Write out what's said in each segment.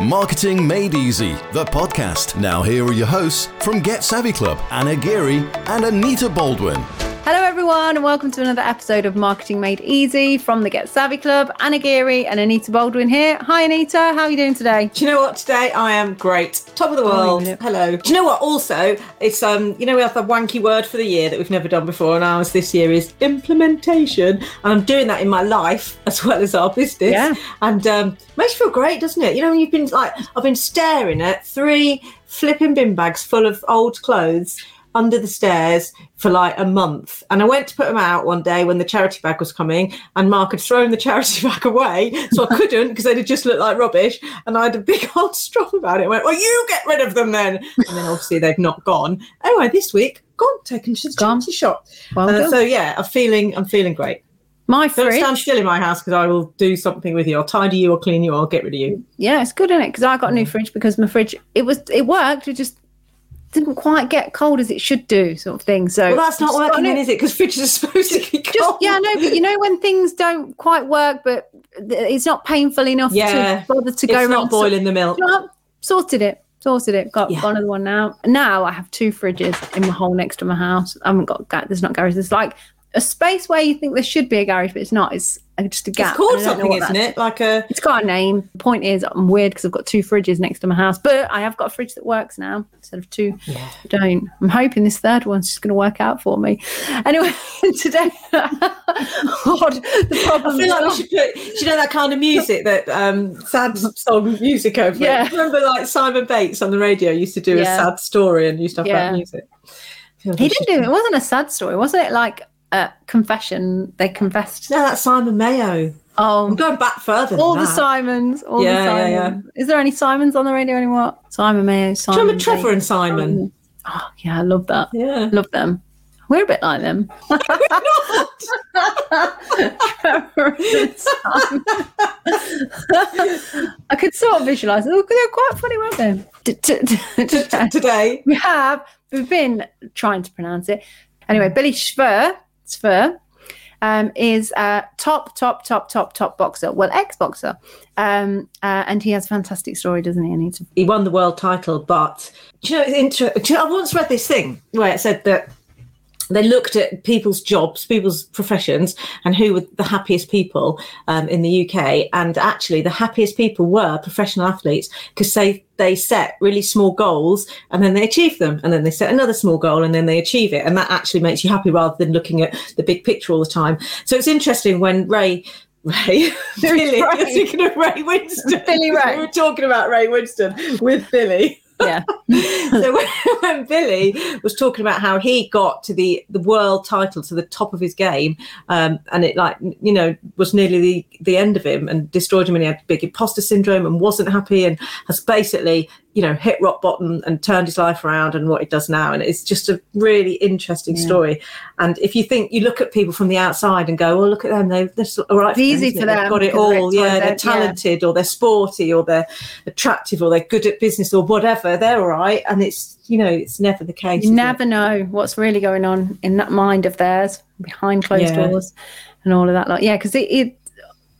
Marketing Made Easy, the podcast. Now, here are your hosts from Get Savvy Club Anna Geary and Anita Baldwin. Everyone, and welcome to another episode of Marketing Made Easy from the Get Savvy Club. Anna Geary and Anita Baldwin here. Hi, Anita. How are you doing today? Do you know what? Today I am great. Top of the world. Oh, Hello. Do you know what? Also, it's um, you know, we have the wanky word for the year that we've never done before, and ours this year is implementation. And I'm doing that in my life as well as our business. Yeah. And um, makes you feel great, doesn't it? You know, when you've been like, I've been staring at three flipping bin bags full of old clothes under the stairs for like a month. And I went to put them out one day when the charity bag was coming, and Mark had thrown the charity bag away. So I couldn't because they'd just looked like rubbish. And I had a big old strop about it. I went, Well, you get rid of them then. And then obviously they've not gone. Anyway, this week, gone, taken to the Gone. charity shop. Well Uh, so yeah, I'm feeling I'm feeling great. My Don't fridge. stand still in my house because I will do something with you. I'll tidy you or clean you or I'll get rid of you. Yeah, it's good, isn't it? Because I got a new fridge because my fridge it was it worked. It just didn't quite get cold as it should do, sort of thing. So Well, that's not working then, is it? Because fridges are supposed to be Just cold. yeah, no, but you know when things don't quite work, but it's not painful enough Yeah. to bother to go it's not boiling the milk. You know sorted it. Sorted it. Got, Yeah. another one now. Now I have two fridges in my hole next to my house. I haven't got there's not garage. There's like a space where you think there should be a garage, but it's not. It's just a gap. It's called I don't know something, isn't it? Like a It's got a name. The point is, I'm weird because I've got two fridges next to my house, but I have got a fridge that works now instead of two. Yeah. Don't. I'm hoping this third one's just going to work out for me. Anyway, today, God, the problem. I feel like we should put, do you know that kind of music that um, sad song music over Yeah. it? Remember, like Simon Bates on the radio used to do Yeah. a sad story and used to have Yeah. that music. I feel like He didn't do it. It wasn't a sad story, was it? Like a confession. They confessed. No, that's Simon Mayo. Oh, I'm going back further. all the that. Simons. All Yeah, the yeah, Simons. Is there any Simons on the radio anymore? Simon Mayo. Do Simon. remember Trevor and Simon? Oh, yeah, I love that. Yeah. Love them. We're a bit like them. Simon. I could sort of visualise. Oh, they're quite funny, weren't they? Today, we have we've been trying to pronounce it anyway billy schwer schwer um, is a top top top top top boxer. Well ex-boxer. Um, uh, and he has a fantastic story doesn't he he won the world title, but you know, inter- you know, I once read this thing where it said that they looked at people's jobs, people's professions, and who were the happiest people um, in the UK. And actually, the happiest people were professional athletes because they they set really small goals and then they achieve them, and then they set another small goal and then they achieve it, and that actually makes you happy rather than looking at the big picture all the time. So it's interesting when Ray. Ray, Billy, Ray? you're thinking of Ray Winstone. Billy Ray. We were talking about Ray Winstone with Billy yeah. So when, when Billy was talking about how he got to the the world title to the top of his game, um, and it like you know was nearly the the end of him and destroyed him, and he had big imposter syndrome and wasn't happy, and has basically you know hit rock bottom and turned his life around and what he does now, and it's just a really interesting Yeah. story. And if you think you look at people from the outside and go, well, look at them, they, they're all right. It's easy for it? They've them got it because they're all. Yeah, they're yeah. talented or they're sporty or they're attractive or they're good at business or whatever. They're all right, and it's you know it's never the case. you is it? never know what's really going on in that mind of theirs behind closed Yeah. doors and all of that like yeah because it, it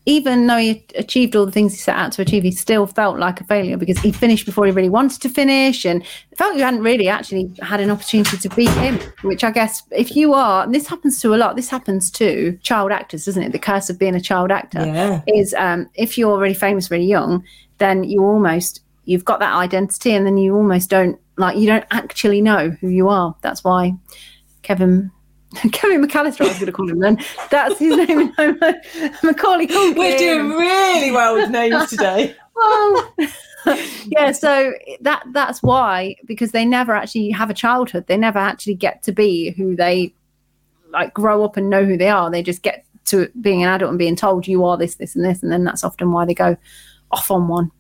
even though he achieved all the things he set out to achieve, he still felt like a failure because he finished before he really wanted to finish and felt he hadn't really actually had an opportunity to beat him. Which I guess, if you are, and this happens to a lot, this happens to child actors, doesn't it? The curse of being a child actor Yeah. is um, if you're really famous really young, then you almost you've got that identity, and then you almost don't like you don't actually know who you are. That's why Kevin. Kevin McAllister, I was going to call him then. That's his name. Macaulay Culkin. We're doing really well with names today. well, yeah. So that that's why because they never actually have a childhood. They never actually get to be who they like grow up and know who they are. They just get to being an adult and being told you are this, this, and this, and then that's often why they go off on one,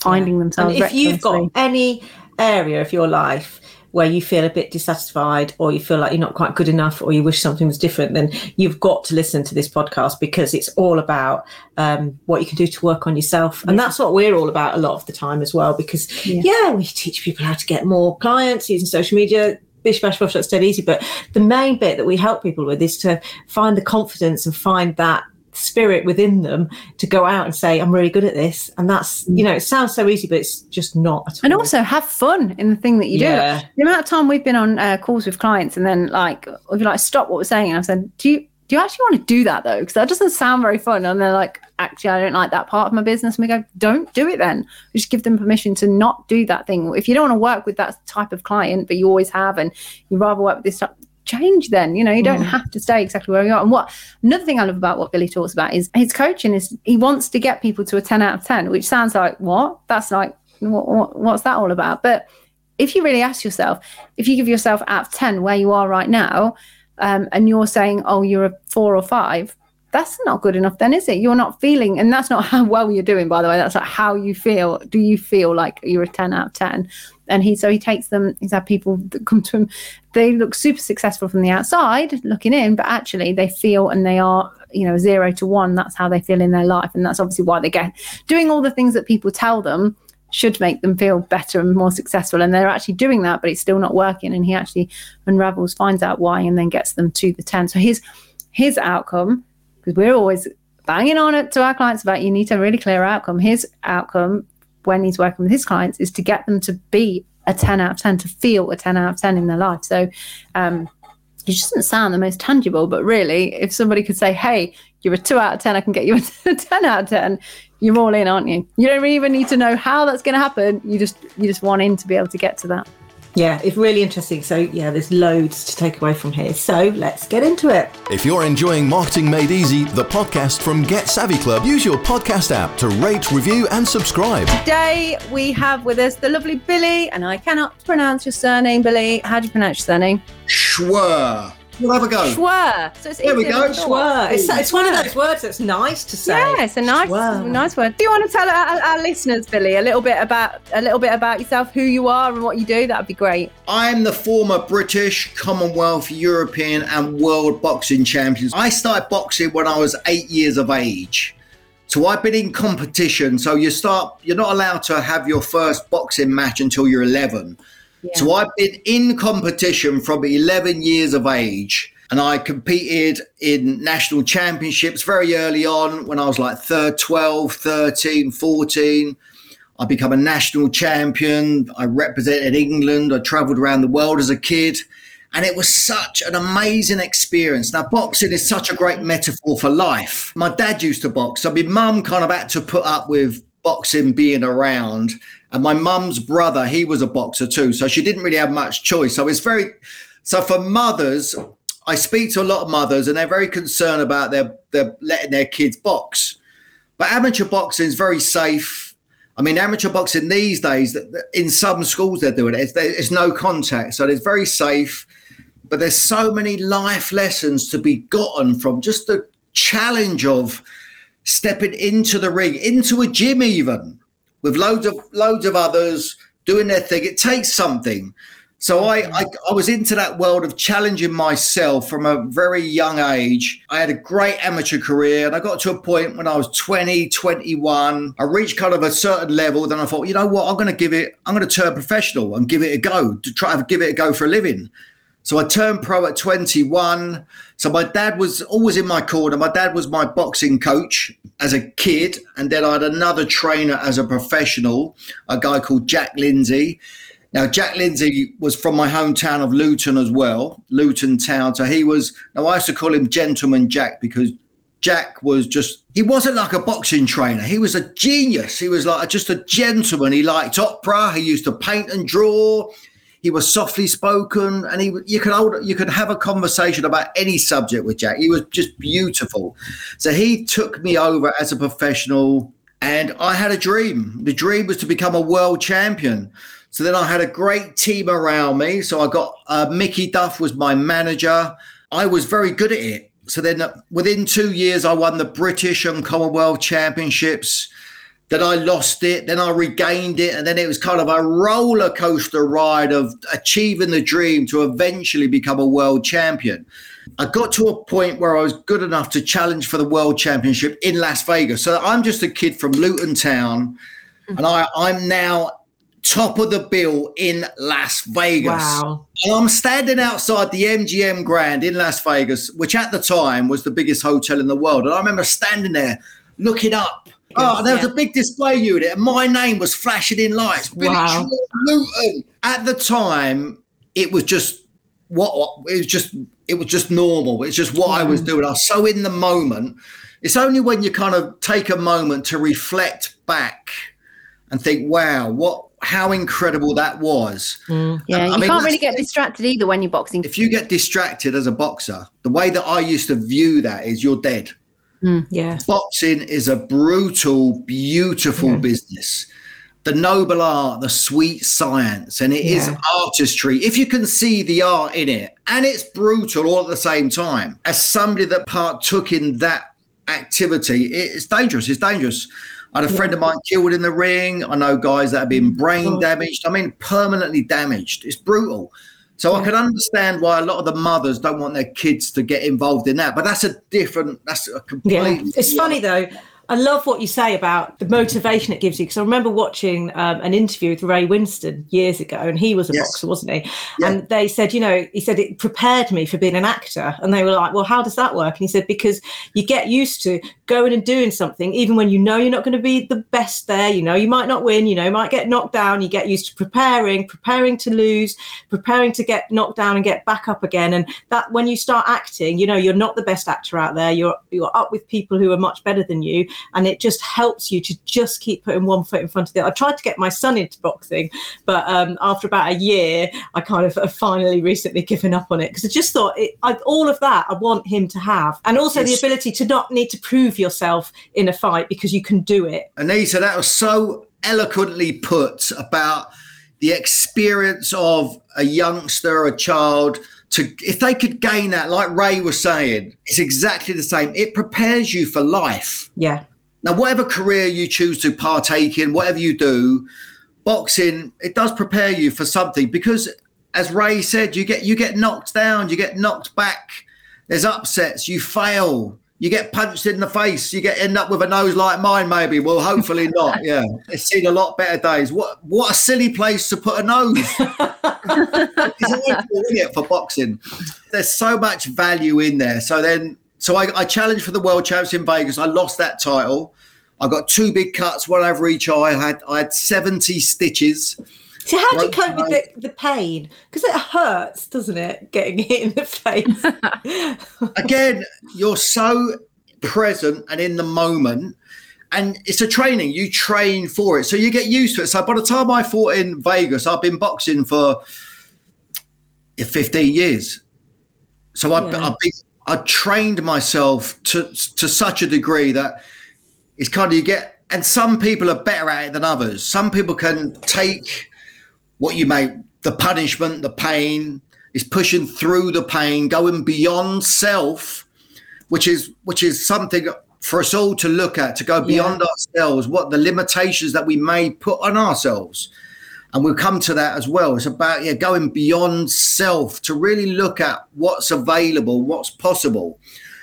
finding And themselves. if you've got any area of your life where you feel a bit dissatisfied or you feel like you're not quite good enough or you wish something was different, then you've got to listen to this podcast because it's all about um, what you can do to work on yourself. And that's what we're all about a lot of the time as well because, Yeah. yeah, we teach people how to get more clients using social media. Bish bash bosh, that's dead easy. But the main bit that we help people with is to find the confidence and find that spirit within them to go out and say, I'm really good at this. And that's, you know, it sounds so easy, but it's just not. And also have fun in the thing that you Yeah. do. The amount of time we've been on uh, calls with clients and then like, you like, stop what we're saying. And I've said, do you, do you actually want to do that though? Because that doesn't sound very fun. And they're like, actually, I don't like that part of my business. And we go, don't do it then. We just give them permission to not do that thing. If you don't want to work with that type of client, but you always have, and you rather work with this type, change then. You know, you don't have to stay exactly where you are. And what another thing I love about what Billy talks about is his coaching is he wants to get people to a 10 out of 10, which sounds like what? That's like, what, what, what's that all about? But if you really ask yourself, if you give yourself out of 10 where you are right now, um, and you're saying, oh, you're a four or five, that's not good enough then, is it? You're not feeling, and that's not how well you're doing, by the way. That's like how you feel. Do you feel like you're a 10 out of 10? And he, so he takes them, he's had people that come to him, they look super successful from the outside looking in, but actually they feel and they are, you know, zero to one. That's how they feel in their life. And that's obviously why they get doing all the things that people tell them should make them feel better and more successful. And they're actually doing that, but it's still not working. And he actually unravels, finds out why, and then gets them to the 10. So his his outcome, because we're always banging on it to our clients about you need to really clear outcome. His outcome when he's working with his clients is to get them to be a 10 out of 10, to feel a 10 out of 10 in their life. So um it just doesn't sound the most tangible, but really, if somebody could say, "Hey, you're a two out of ten, I can get you a ten out of 10, you're all in, aren't you? You don't even need to know how that's going to happen. You just you just want in to be able to get to that. Yeah, it's really interesting. So, yeah, there's loads to take away from here. So, let's get into it. If you're enjoying Marketing Made Easy, the podcast from Get Savvy Club, use your podcast app to rate, review, and subscribe. Today we have with us the lovely Billy, and I cannot pronounce your surname, Billy. How do you pronounce your surname? Schwer. We'll have a go. Schwer. So it's There we go. than I thought. Schwer. It's, it's one of those words that's nice to say. Yeah, it's a nice, Schwer. nice word. Do you want to tell our, our listeners, Billy, a little bit about a little bit about yourself, who you are, and what you do? That'd be great. I'm the former British, Commonwealth, European, and World Boxing Champions. I started boxing when I was eight years of age. So I've been in competition. So you start, you're not allowed to have your first boxing match until you're 11. So I've been in competition from 11 years of age. And I competed in national championships very early on when I was like third, 12, 13, 14. I become a national champion. I represented England. I traveled around the world as a kid. And it was such an amazing experience. Now, boxing is such a great metaphor for life. My dad used to box. So my mum kind of had to put up with boxing being around. And my mum's brother, he was a boxer too. So she didn't really have much choice. So it's very, so for mothers, I speak to a lot of mothers and they're very concerned about their, their letting their kids box. But amateur boxing is very safe. I mean, amateur boxing these days, in some schools they're doing it. It's, there's no contact, so it's very safe. But there's so many life lessons to be gotten from just the challenge of stepping into the ring, into a gym, even with loads of loads of others doing their thing. It takes something. So I, I, I was into that world of challenging myself from a very young age. I had a great amateur career and I got to a point when I was 20, 21. I reached kind of a certain level. Then I thought, you know what, I'm going to give it, I'm going to turn professional and give it a go to try to give it a go for a living. So I turned pro at 21. So my dad was always in my corner. My dad was my boxing coach as a kid. And then I had another trainer as a professional, a guy called Jack Lindsay. Now, Jack Lindsay was from my hometown of Luton as well, Luton town. So he was, now I used to call him Gentleman Jack because Jack was just, he wasn't like a boxing trainer. He was a genius. He was like just a gentleman. He liked opera. He used to paint and draw. He was softly spoken, and he you could hold, you could have a conversation about any subject with Jack. He was just beautiful. So he took me over as a professional, and I had a dream. The dream was to become a world champion. So then I had a great team around me. So I got uh, Mickey Duff was my manager. I was very good at it. So then uh, within two years, I won the British and Commonwealth Championships. Then I lost it. Then I regained it. And then it was kind of a roller coaster ride of achieving the dream to eventually become a world champion. I got to a point where I was good enough to challenge for the world championship in Las Vegas. So I'm just a kid from Luton Town. Mm. And I, I'm now top of the bill in Las Vegas. Wow. And I'm standing outside the MGM Grand in Las Vegas, which at the time was the biggest hotel in the world. And I remember standing there looking up. Oh, there was Yeah. a big display unit, and my name was flashing in lights. Wow. At the time, it was just what it was just it was just normal. It's just what I was mm. doing. I was so in the moment. It's only when you kind of take a moment to reflect back and think, wow, what how incredible that was. Mm. Yeah, I you mean, can't really get distracted either when you're boxing. If you get distracted as a boxer, the way that I used to view that is you're dead. Mm, yeah. Boxing is a brutal, beautiful business. The noble art, the sweet science, and it is Yeah. artistry. If you can see the art in it, and it's brutal all at the same time. As somebody that partook in that activity, it's dangerous. It's dangerous. I had a friend of mine killed in the ring. I know guys that have been brain oh. damaged. I mean, permanently damaged. It's brutal. So I can understand why a lot of the mothers don't want their kids to get involved in that. But that's a different. That's a Yeah, completely. it's funny though. I love what you say about the motivation it gives you because I remember watching um, an interview with Ray Winstone years ago, and he was a Yes. boxer, wasn't he? Yeah. And they said, you know, he said it prepared me for being an actor, and they were like, well, how does that work? And he said because you get used to going and doing something, even when you know you're not going to be the best there. You know, you might not win. You know, you might get knocked down. You get used to preparing, preparing to lose, preparing to get knocked down and get back up again. And that when you start acting, you know, you're not the best actor out there. You're you're up with people who are much better than you, and it just helps you to just keep putting one foot in front of the other. I tried to get my son into boxing, but um, after about a year, I kind of have finally recently given up on it because I just thought it, I, all of that I want him to have, and also Yes. the ability to not need to prove yourself in a fight because you can do it. Anita, that was so eloquently put about the experience of a youngster, a child. To if they could gain that, like Ray was saying, it's exactly the same. It prepares you for life. Yeah, Now, whatever career you choose to partake in, whatever you do, boxing it does prepare you for something because, as Ray said, you get you get knocked down, you get knocked back. There's upsets, you fail, you get punched in the face, you get end up with a nose like mine, maybe. Well, hopefully not. Yeah, it's seen a lot better days. What what a silly place to put a nose. it's awful, for boxing? There's so much value in there. So then, so I, I challenged for the world champs in Vegas. I lost that title. I got two big cuts, one over each eye. I had I had 70 stitches. So how do you cope with the, the pain? Because it hurts, doesn't it? Getting hit in the face. Again, you're so present and in the moment. And it's a training. You train for it. So you get used to it. So by the time I fought in Vegas, I've been boxing for 15 years. So I, Yeah. I've been, I trained myself to to such a degree that it's kind of you get, and some people are better at it than others. Some people can take what you make, the punishment, the pain, is pushing through the pain, going beyond self, which is which is something for us all to look at, to go beyond ourselves, what the limitations that we may put on ourselves. And we'll come to that as well. It's about yeah, going beyond self to really look at what's available, what's possible.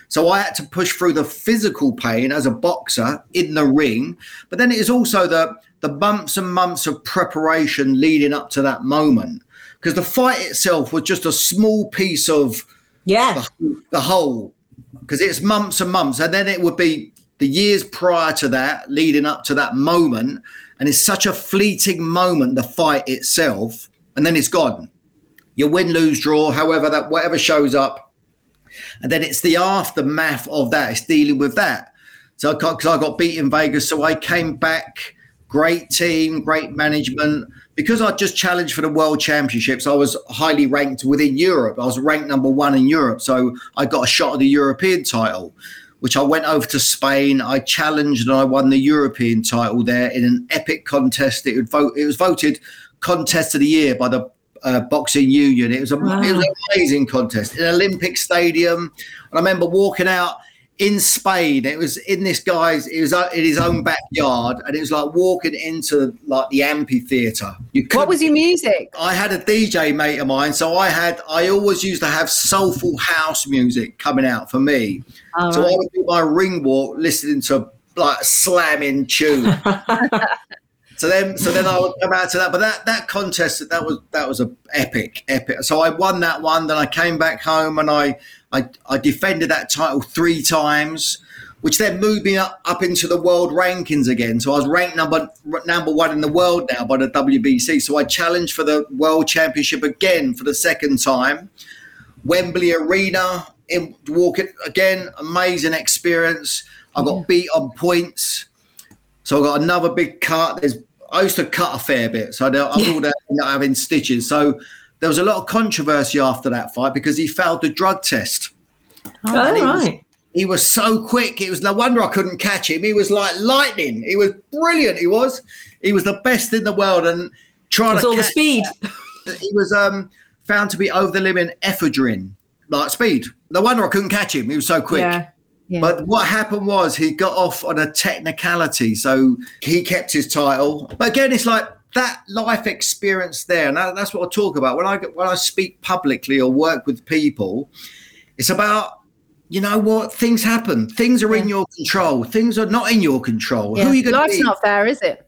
So I had to push through the physical pain as a boxer in the ring, but then it is also the the months and months of preparation leading up to that moment. Because the fight itself was just a small piece of yeah, the whole, because it's months and months, and then it would be the years prior to that, leading up to that moment, and it's such a fleeting moment, the fight itself, and then it's gone. You win, lose, draw, however that whatever shows up, and then it's the aftermath of that. It's dealing with that. So because I got beat in Vegas, so I came back. Great team, great management. Because I just challenged for the world championships, I was highly ranked within Europe. I was ranked number one in Europe, so I got a shot at the European title. Which I went over to Spain. I challenged and I won the European title there in an epic contest. It, would vote, it was voted contest of the year by the uh, boxing union. It was a Wow. it was an amazing contest in an Olympic stadium. And I remember walking out in Spain. It was in this guy's. It was uh, in his own backyard, and it was like walking into like the amphitheater. You What was your music? I had a DJ mate of mine, so I had I always used to have soulful house music coming out for me. Oh, so I would do my ring walk listening to like a slamming tune. So then, so then I would come out to that. But that that contest, that was that was a epic, epic. So I won that one. Then I came back home and I I, I defended that title three times, which then moved me up, up into the world rankings again. So I was ranked number number one in the world now by the WBC. So I challenged for the world championship again for the second time. Wembley Arena, in walking again, amazing experience. I got beat on points. So I got another big cut. There's I used to cut a fair bit, so I was all having stitches. So there was a lot of controversy after that fight because he failed the drug test. Oh, he. Was, he was so quick. It was no wonder I couldn't catch him. He was like lightning. He was brilliant. He was. He was the best in the world. And trying It's to all the speed. that, he was um, found to be over the limit in ephedrine, like speed. No wonder I couldn't catch him. He was so quick. Yeah. Yeah. But what happened was he got off on a technicality, so he kept his title. But again, it's like that life experience there, and that, that's what I talk about when I when I speak publicly or work with people. It's about you know what things happen. Things are in your control. Things are not in your control. Who are you going to Life's be? not fair, is it?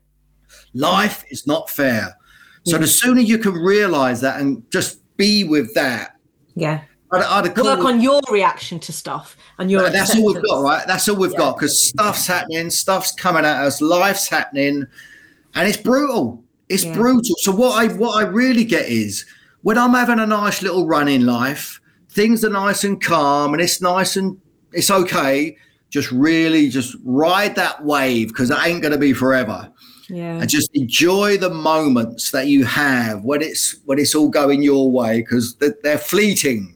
life is not fair. So the sooner you can realize that and just be with that, Yeah. I'd, I'd Work on your reaction to stuff and your. that's all we've got, right? That's all we've got because stuff's happening, stuff's coming at us, life's happening, and it's brutal. It's Yeah. brutal. So what I what I really get is when I'm having a nice little run in life, things are nice and calm, and it's nice and it's okay. Just really just ride that wave because it ain't going to be forever Yeah. and just enjoy the moments that you have when it's when it's all going your way because they're, they're fleeting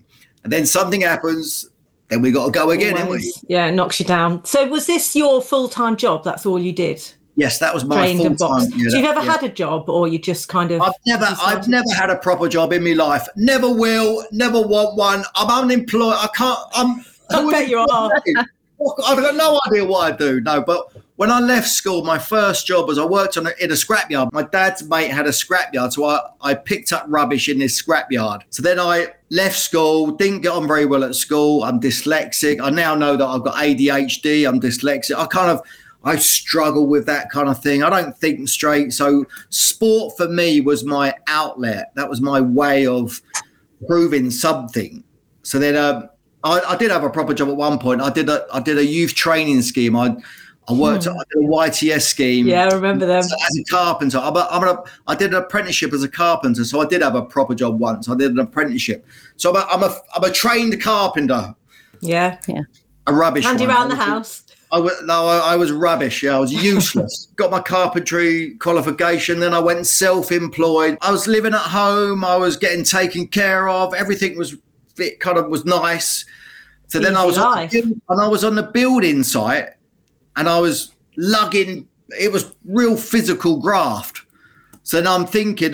and then something happens then we got to go again haven't we? Always. Yeah, it knocks you down. So was this your full time job? That's all you did? yes that was my full time so you've ever had a job or you just kind of I've never, I've never had a proper job in my life. Never will, never want one. I'm unemployed. I can't. I'm. I bet you are. I've got no idea what I do. No, but when I left school, my first job was I worked on a, in a scrapyard. My dad's mate had a scrapyard, so I, I picked up rubbish in this scrapyard. So then I left school, didn't get on very well at school. I'm dyslexic. I now know that I've got ADHD. I'm dyslexic. I kind of I struggle with that kind of thing. I don't think straight. So sport for me was my outlet. That was my way of proving something. So then um, I, I did have a proper job at one point. I did a I did a youth training scheme. I I worked hmm. I did a YTS scheme. Yeah, I remember them. as, as a carpenter. I'm a, I'm a, I did an apprenticeship as a carpenter, so I did have a proper job once. I did an apprenticeship, so I'm a I'm a, I'm a trained carpenter. Yeah. Yeah. A rubbish. Hand one. around the I was- house. I was, no, I, I was rubbish. Yeah, I was useless. Got my carpentry qualification, then I went self-employed. I was living at home. I was getting taken care of. Everything was it kind of was nice. So then I was on life. and I was on the building site, and I was lugging. It was real physical graft. So now I'm thinking,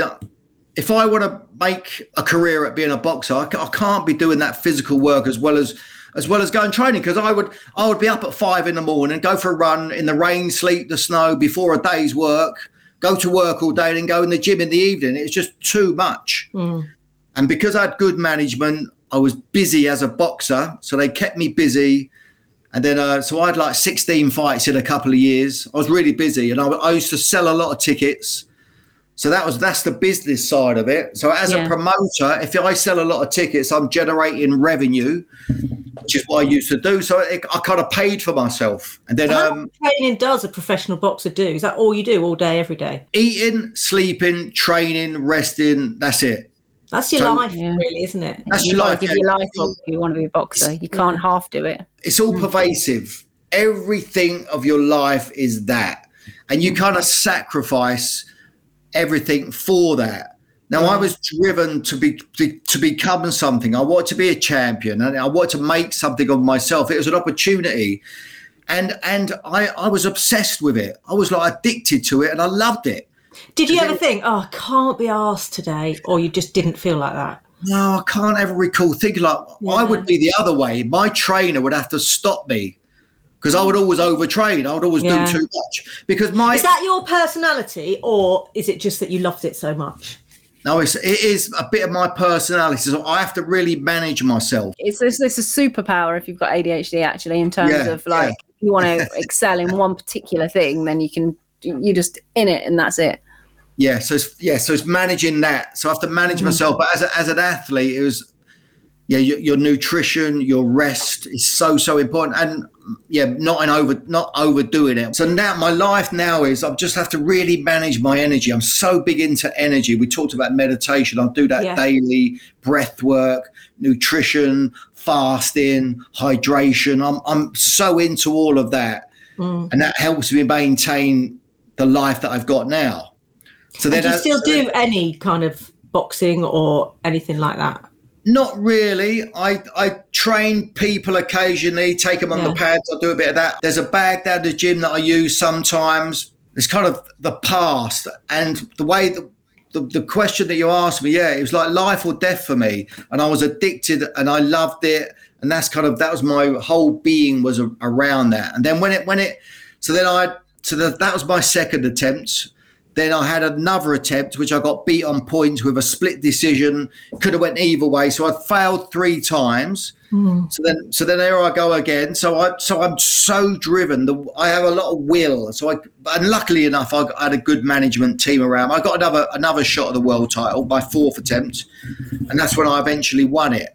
if I want to make a career at being a boxer, I, I can't be doing that physical work as well as as well as going training because I would I would be up at five in the morning, go for a run in the rain, sleet, the snow before a day's work, go to work all day, and then go in the gym in the evening. It's just too much. Mm. And because I had good management, I was busy as a boxer, so they kept me busy. And then, uh, so I had like 16 fights in a couple of years. I was really busy, and I, I used to sell a lot of tickets. So that was that's the business side of it. So as Yeah. a promoter, if I sell a lot of tickets, I'm generating revenue, which is what I used to do. So it, I kind of paid for myself. And then How um, training does a professional boxer do? Is that all you do all day, every day? eating, sleeping, training, resting. That's it. That's your So- life, Yeah. really, isn't it? That's you your life. give yeah. your life up if you want to be a boxer. You can't half do it. it's all pervasive. Everything of your life is that. And you mm. kind of sacrifice everything for that. Now I was driven to be to, to become something. I wanted to be a champion and I wanted to make something of myself. It was an opportunity. And and I, I was obsessed with it. I was like addicted to it and I loved it. Did you ever it- think, oh, I can't be asked today, or you just didn't feel like that? No, I can't ever recall thinking like I would be the other way. My trainer would have to stop me because I would always overtrain. I would always Yeah. do too much because my Is that your personality, or is it just that you loved it so much? no, it's, it is a bit of my personality. So I have to really manage myself. It's, it's, it's a superpower if you've got ADHD, actually, in terms Yeah, of like, if you want to excel in one particular thing, then you can you're just in it and that's it. Yeah, so it's, yeah, so it's managing that. So I have to manage mm-hmm. myself. But as a, as an athlete, it was yeah, your, your, nutrition, your rest is so so important, and yeah, not an over not overdoing it. So now my life now is I just have to really manage my energy. I'm so big into energy. We talked about meditation. I do that yeah. daily, breath work, nutrition, fasting, hydration. I'm I'm so into all of that, mm. and that helps me maintain the life that I've got now. So do you still do any kind of boxing or anything like that? Not really. I I train people occasionally, take them on yeah. the pads. I do a bit of that. There's a bag down the gym that I use sometimes. It's kind of the past and the way that the, the question that you asked me, yeah, it was like life or death for me, and I was addicted and I loved it, and that's kind of that was my whole being was around that. And then when it when it, so then I so that that was my second attempt. Then I had another attempt, which I got beat on points with a split decision. Could have went either way. So I failed three times. Mm. So then, so then there I go again. So I, so I'm so driven. The, I have a lot of will. So I, and luckily enough, I, I had a good management team around. I got another another shot at the world title, my fourth attempt, and that's when I eventually won it.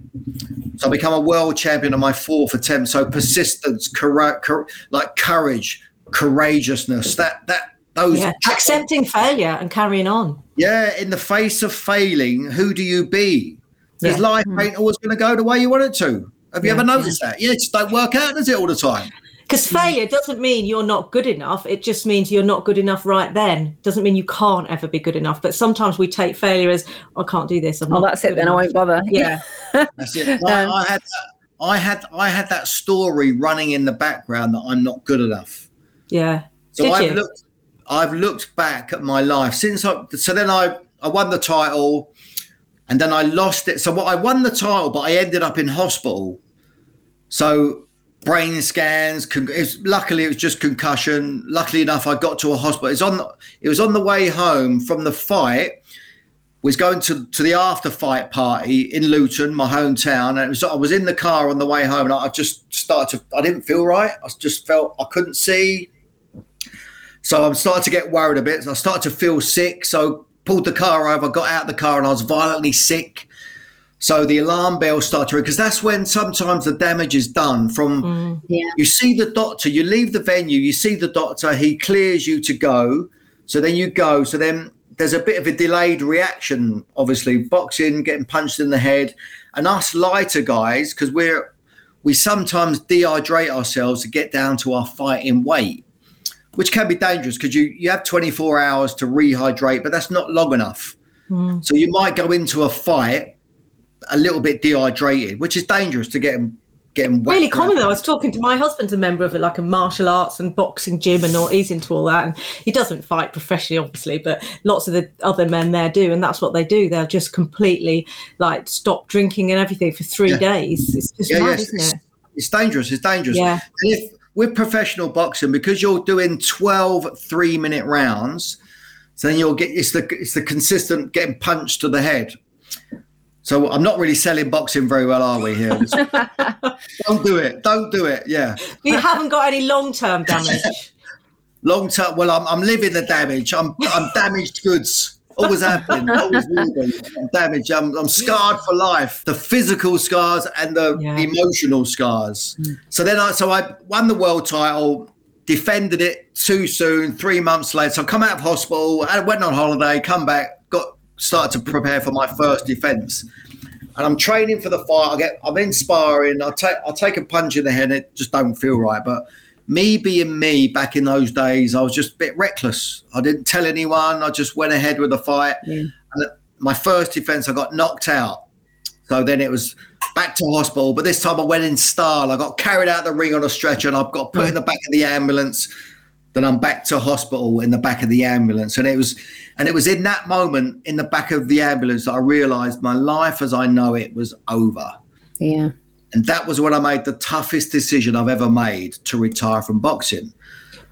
So I become a world champion on my fourth attempt. So persistence, cor- cor- like courage, courageousness. That that those yeah. accepting failure and carrying on. Yeah, in the face of failing, who do you be? Because yeah. life mm. ain't always going to go the way you want it to. Have you yeah. ever noticed that? Yeah, it just don't work out, does it, all the time? Because failure doesn't mean you're not good enough. It just means you're not good enough right then. Doesn't mean you can't ever be good enough. But sometimes we take failure as I can't do this. I'm oh, that's it. Then enough. I won't bother. Yeah, that's it. I, um, I had I had I had that story running in the background that I'm not good enough. Yeah. So Did I've you? looked I've looked back at my life since I. So then I I won the title, and then I lost it. So what I won the title, but I ended up in hospital. So brain scans. Con- it was, luckily, it was just concussion. Luckily enough, I got to a hospital. It was on. It was on the way home from the fight. Was going to, to the after fight party in Luton, my hometown, and it was I was in the car on the way home, and I just started to. I didn't feel right. I just felt I couldn't see. So I'm starting to get worried a bit. So I started to feel sick. So pulled the car over, got out of the car, and I was violently sick. So the alarm bell started to ring because that's when sometimes the damage is done. From mm, yeah. you see the doctor, you leave the venue, you see the doctor, he clears you to go. So then you go. So then there's a bit of a delayed reaction, obviously, boxing, getting punched in the head, and us lighter guys because we're we sometimes dehydrate ourselves to get down to our fighting weight which can be dangerous because you, you have 24 hours to rehydrate, but that's not long enough. Mm. So you might go into a fight a little bit dehydrated, which is dangerous to get them getting. Really common though. I was talking to my husband's a member of like a martial arts and boxing gym and all he's into all that. And he doesn't fight professionally, obviously, but lots of the other men there do, and that's what they do. They'll just completely like stop drinking and everything for three yeah. days. It's just yeah, mad, yes. isn't it? It's dangerous. It's dangerous. Yeah. And if with professional boxing, because you're doing 12 three minute rounds, so then you'll get it's the it's the consistent getting punched to the head. So I'm not really selling boxing very well, are we here? don't do it. Don't do it. Yeah. You haven't got any long term damage. long term. Well, I'm I'm living the damage. I'm I'm damaged goods always happening, always I'm damaged. I'm, I'm scarred for life. The physical scars and the yeah. emotional scars. Mm. So then I so I won the world title, defended it too soon. Three months later, so I come out of hospital, I went on holiday, come back, got started to prepare for my first defense. And I'm training for the fight. I get, I'm in sparring. I take, I take a punch in the head. It just don't feel right. But me being me back in those days, I was just a bit reckless. I didn't tell anyone. I just went ahead with the fight. Yeah. And my first defense, I got knocked out. So then it was back to hospital. But this time I went in style. I got carried out the ring on a stretcher and I've got put in the back of the ambulance. Then I'm back to hospital in the back of the ambulance. And it was and it was in that moment in the back of the ambulance that I realized my life as I know it was over. Yeah. And that was when I made the toughest decision I've ever made to retire from boxing.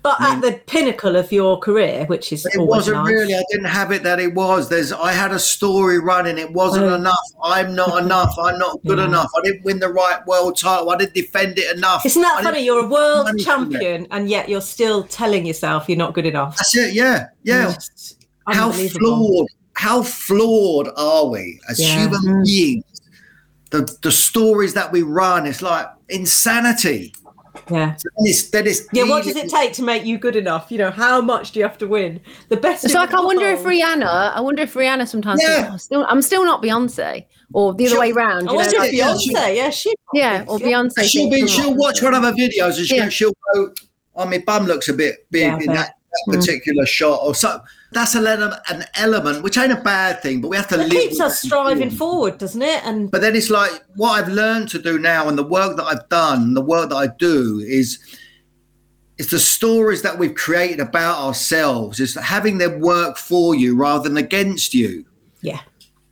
But at the pinnacle of your career, which is It wasn't nice. really. I didn't have it that it was. There's. I had a story running. It wasn't Oh. enough. I'm not enough. I'm not good Yeah. enough. I didn't win the right world title. I didn't defend it enough. Isn't that didn't funny? You're a world money from it. champion, and yet you're still telling yourself you're not good enough. That's it. Yeah. Yeah. How flawed how flawed are we as Yeah. human Mm. beings the the stories that we run it's like insanity Yeah. then it's, then it's Yeah, what does it take to make you good enough? You know, how much do you have to win? The best. It's in like I wonder if. Rihanna. I wonder if Rihanna sometimes. Yeah. thinks, "Oh, still, I'm still not Beyonce, or the other Sure. way round. I You know, wonder like- if yeah, Beyonce. Yeah, she. yeah, or Beyonce. she'll be oh, she'll "Oh, watch one of her videos and she'll, Yeah. she'll go oh my bum looks a bit big Yeah, in that, that hmm. particular shot or so that's an element, an element which ain't a bad thing but we have to It keeps us striving forward, doesn't it? And But then it's like what I've learned to do now, and the work that I've done, the work that I do is it's the stories that we've created about ourselves. Is having them work for you rather than against you. yeah,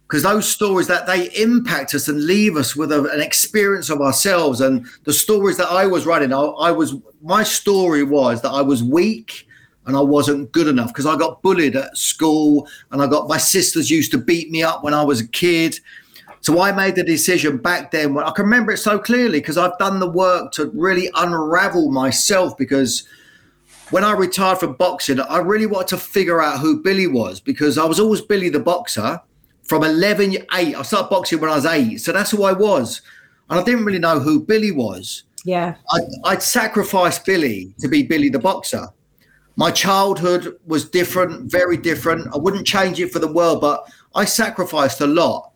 Because those stories that they impact us and leave us with a, an experience of ourselves, and the stories that I was writing, I, I was my story was that I was weak and I wasn't good enough because I got bullied at school, and I got my sisters used to beat me up when I was a kid. So I made the decision back then. When I can remember it so clearly because I've done the work to really unravel myself. Because when I retired from boxing, I really wanted to figure out who Billy was because I was always Billy the boxer from 11, 8. I started boxing when I was eight. So that's who I was. And I didn't really know who Billy was. yeah, I'd, I'd sacrificed Billy to be Billy the boxer. My childhood was different, very different. I wouldn't change it for the world, but I sacrificed a lot.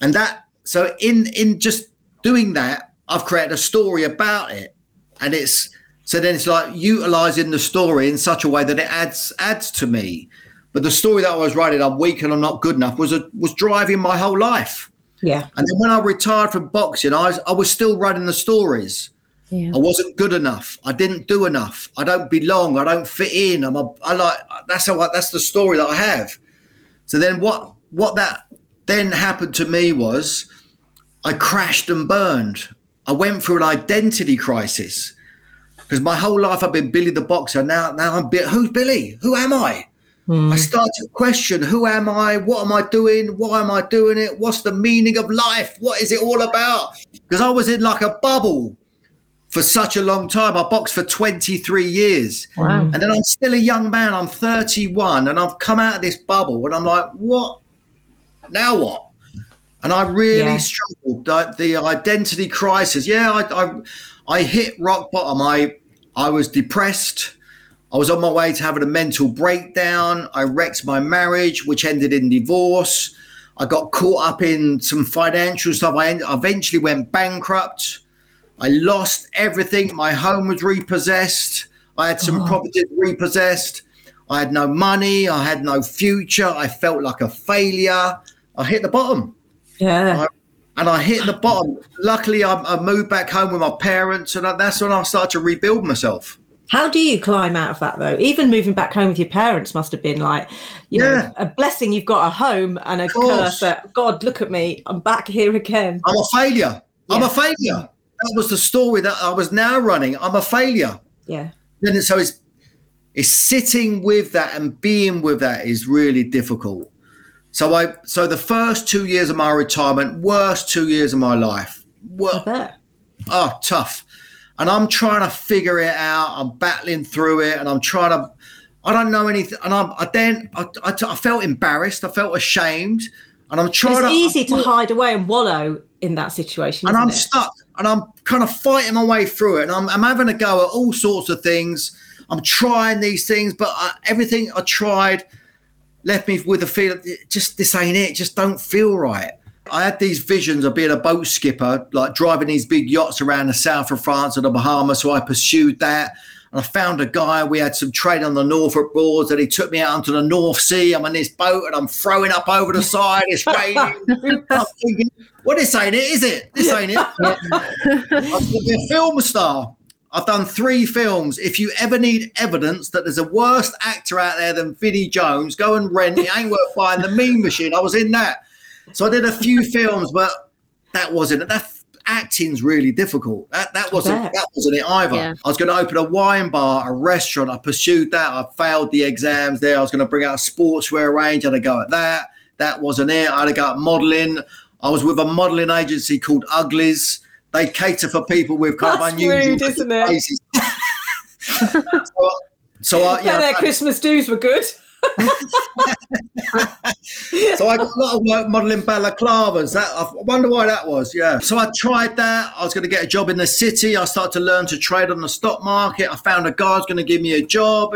And that, so in in just doing that, I've created a story about it, and it's so then it's like utilizing the story in such a way that it adds adds to me. But the story that I was writing, I'm weak and I'm not good enough, was a, was driving my whole life. yeah, And then when I retired from boxing, I was, I was still writing the stories. Yeah. I wasn't good enough. I didn't do enough. I don't belong. I don't fit in. I'm a, I like that's how I, that's the story that I have. So then what what that then happened to me was I crashed and burned. I went through an identity crisis because my whole life I've been Billy the boxer. Now now I'm who's Billy? Who am I? Hmm. I started to question who am I? What am I doing? Why am I doing it? What's the meaning of life? What is it all about? Because I was in like a bubble for such a long time. I boxed for 23 years. Wow. Mm. And then I'm still a young man. I'm 31 and I've come out of this bubble and I'm like, what? Now what? And I really Yeah. struggled. The, the identity crisis. Yeah, I, I, I hit rock bottom. I, I was depressed. I was on my way to having a mental breakdown. I wrecked my marriage, which ended in divorce. I got caught up in some financial stuff. I end, eventually went bankrupt. I lost everything. My home was repossessed. I had some oh. properties repossessed. I had no money. I had no future. I felt like a failure. I hit the bottom yeah. and I hit the bottom. Luckily, I, I moved back home with my parents, and that's when I started to rebuild myself. How do you climb out of that though? Even moving back home with your parents must have been like, you Yeah. know, a blessing. You've got a home and a curse. That, God, look at me, I'm back here again. I'm a failure. I'm a failure. That was the story that I was now running. I'm a failure. Yeah, Then so it's it's sitting with that and being with that is really difficult. So I so the first two years of my retirement, worst two years of my life. Well, oh, tough. And I'm trying to figure it out. I'm battling through it, and I'm trying to. I don't know anything, and I'm. I then I, I, I felt embarrassed. I felt ashamed, and I'm trying It's to. easy to hide away and wallow in that situation. and I'm it? stuck, and I'm kind of fighting my way through it, and I'm, I'm having a go at all sorts of things. I'm trying these things, but I, everything I tried left me with a feeling just this ain't it. Just don't feel right. I had these visions of being a boat skipper, like driving these big yachts around the south of France and the Bahamas. So I pursued that. And I found a guy. We had some trade on the Norfolk Broads, and he took me out onto the North Sea. I'm on this boat, and I'm throwing up over the side. It's raining. I'm thinking, well, this ain't it, is it? This ain't it. I could be a film star. I've done three films. If you ever need evidence that there's a worse actor out there than Vinnie Jones, go and rent it. Ain't worth buying the Mean Machine. I was in that. So I did a few films, but that wasn't it. That acting's really difficult. That that wasn't that wasn't it either. Yeah. I was going to open a wine bar, a restaurant. I pursued that. I failed the exams there. I was going to bring out a sportswear range. I had to go at that. That wasn't it. I had to go at modelling. I was with a modelling agency called Uglies. They cater for people with kind That's of unusual rude, isn't it? faces. so, so I, Yeah, yeah, their I- Christmas dues were good. So I got a lot of work modelling balaclavas. That I wonder why that was. Yeah. So I tried that. I was going to get a job in the city. I started to learn to trade on the stock market. I found a guy's going to give me a job.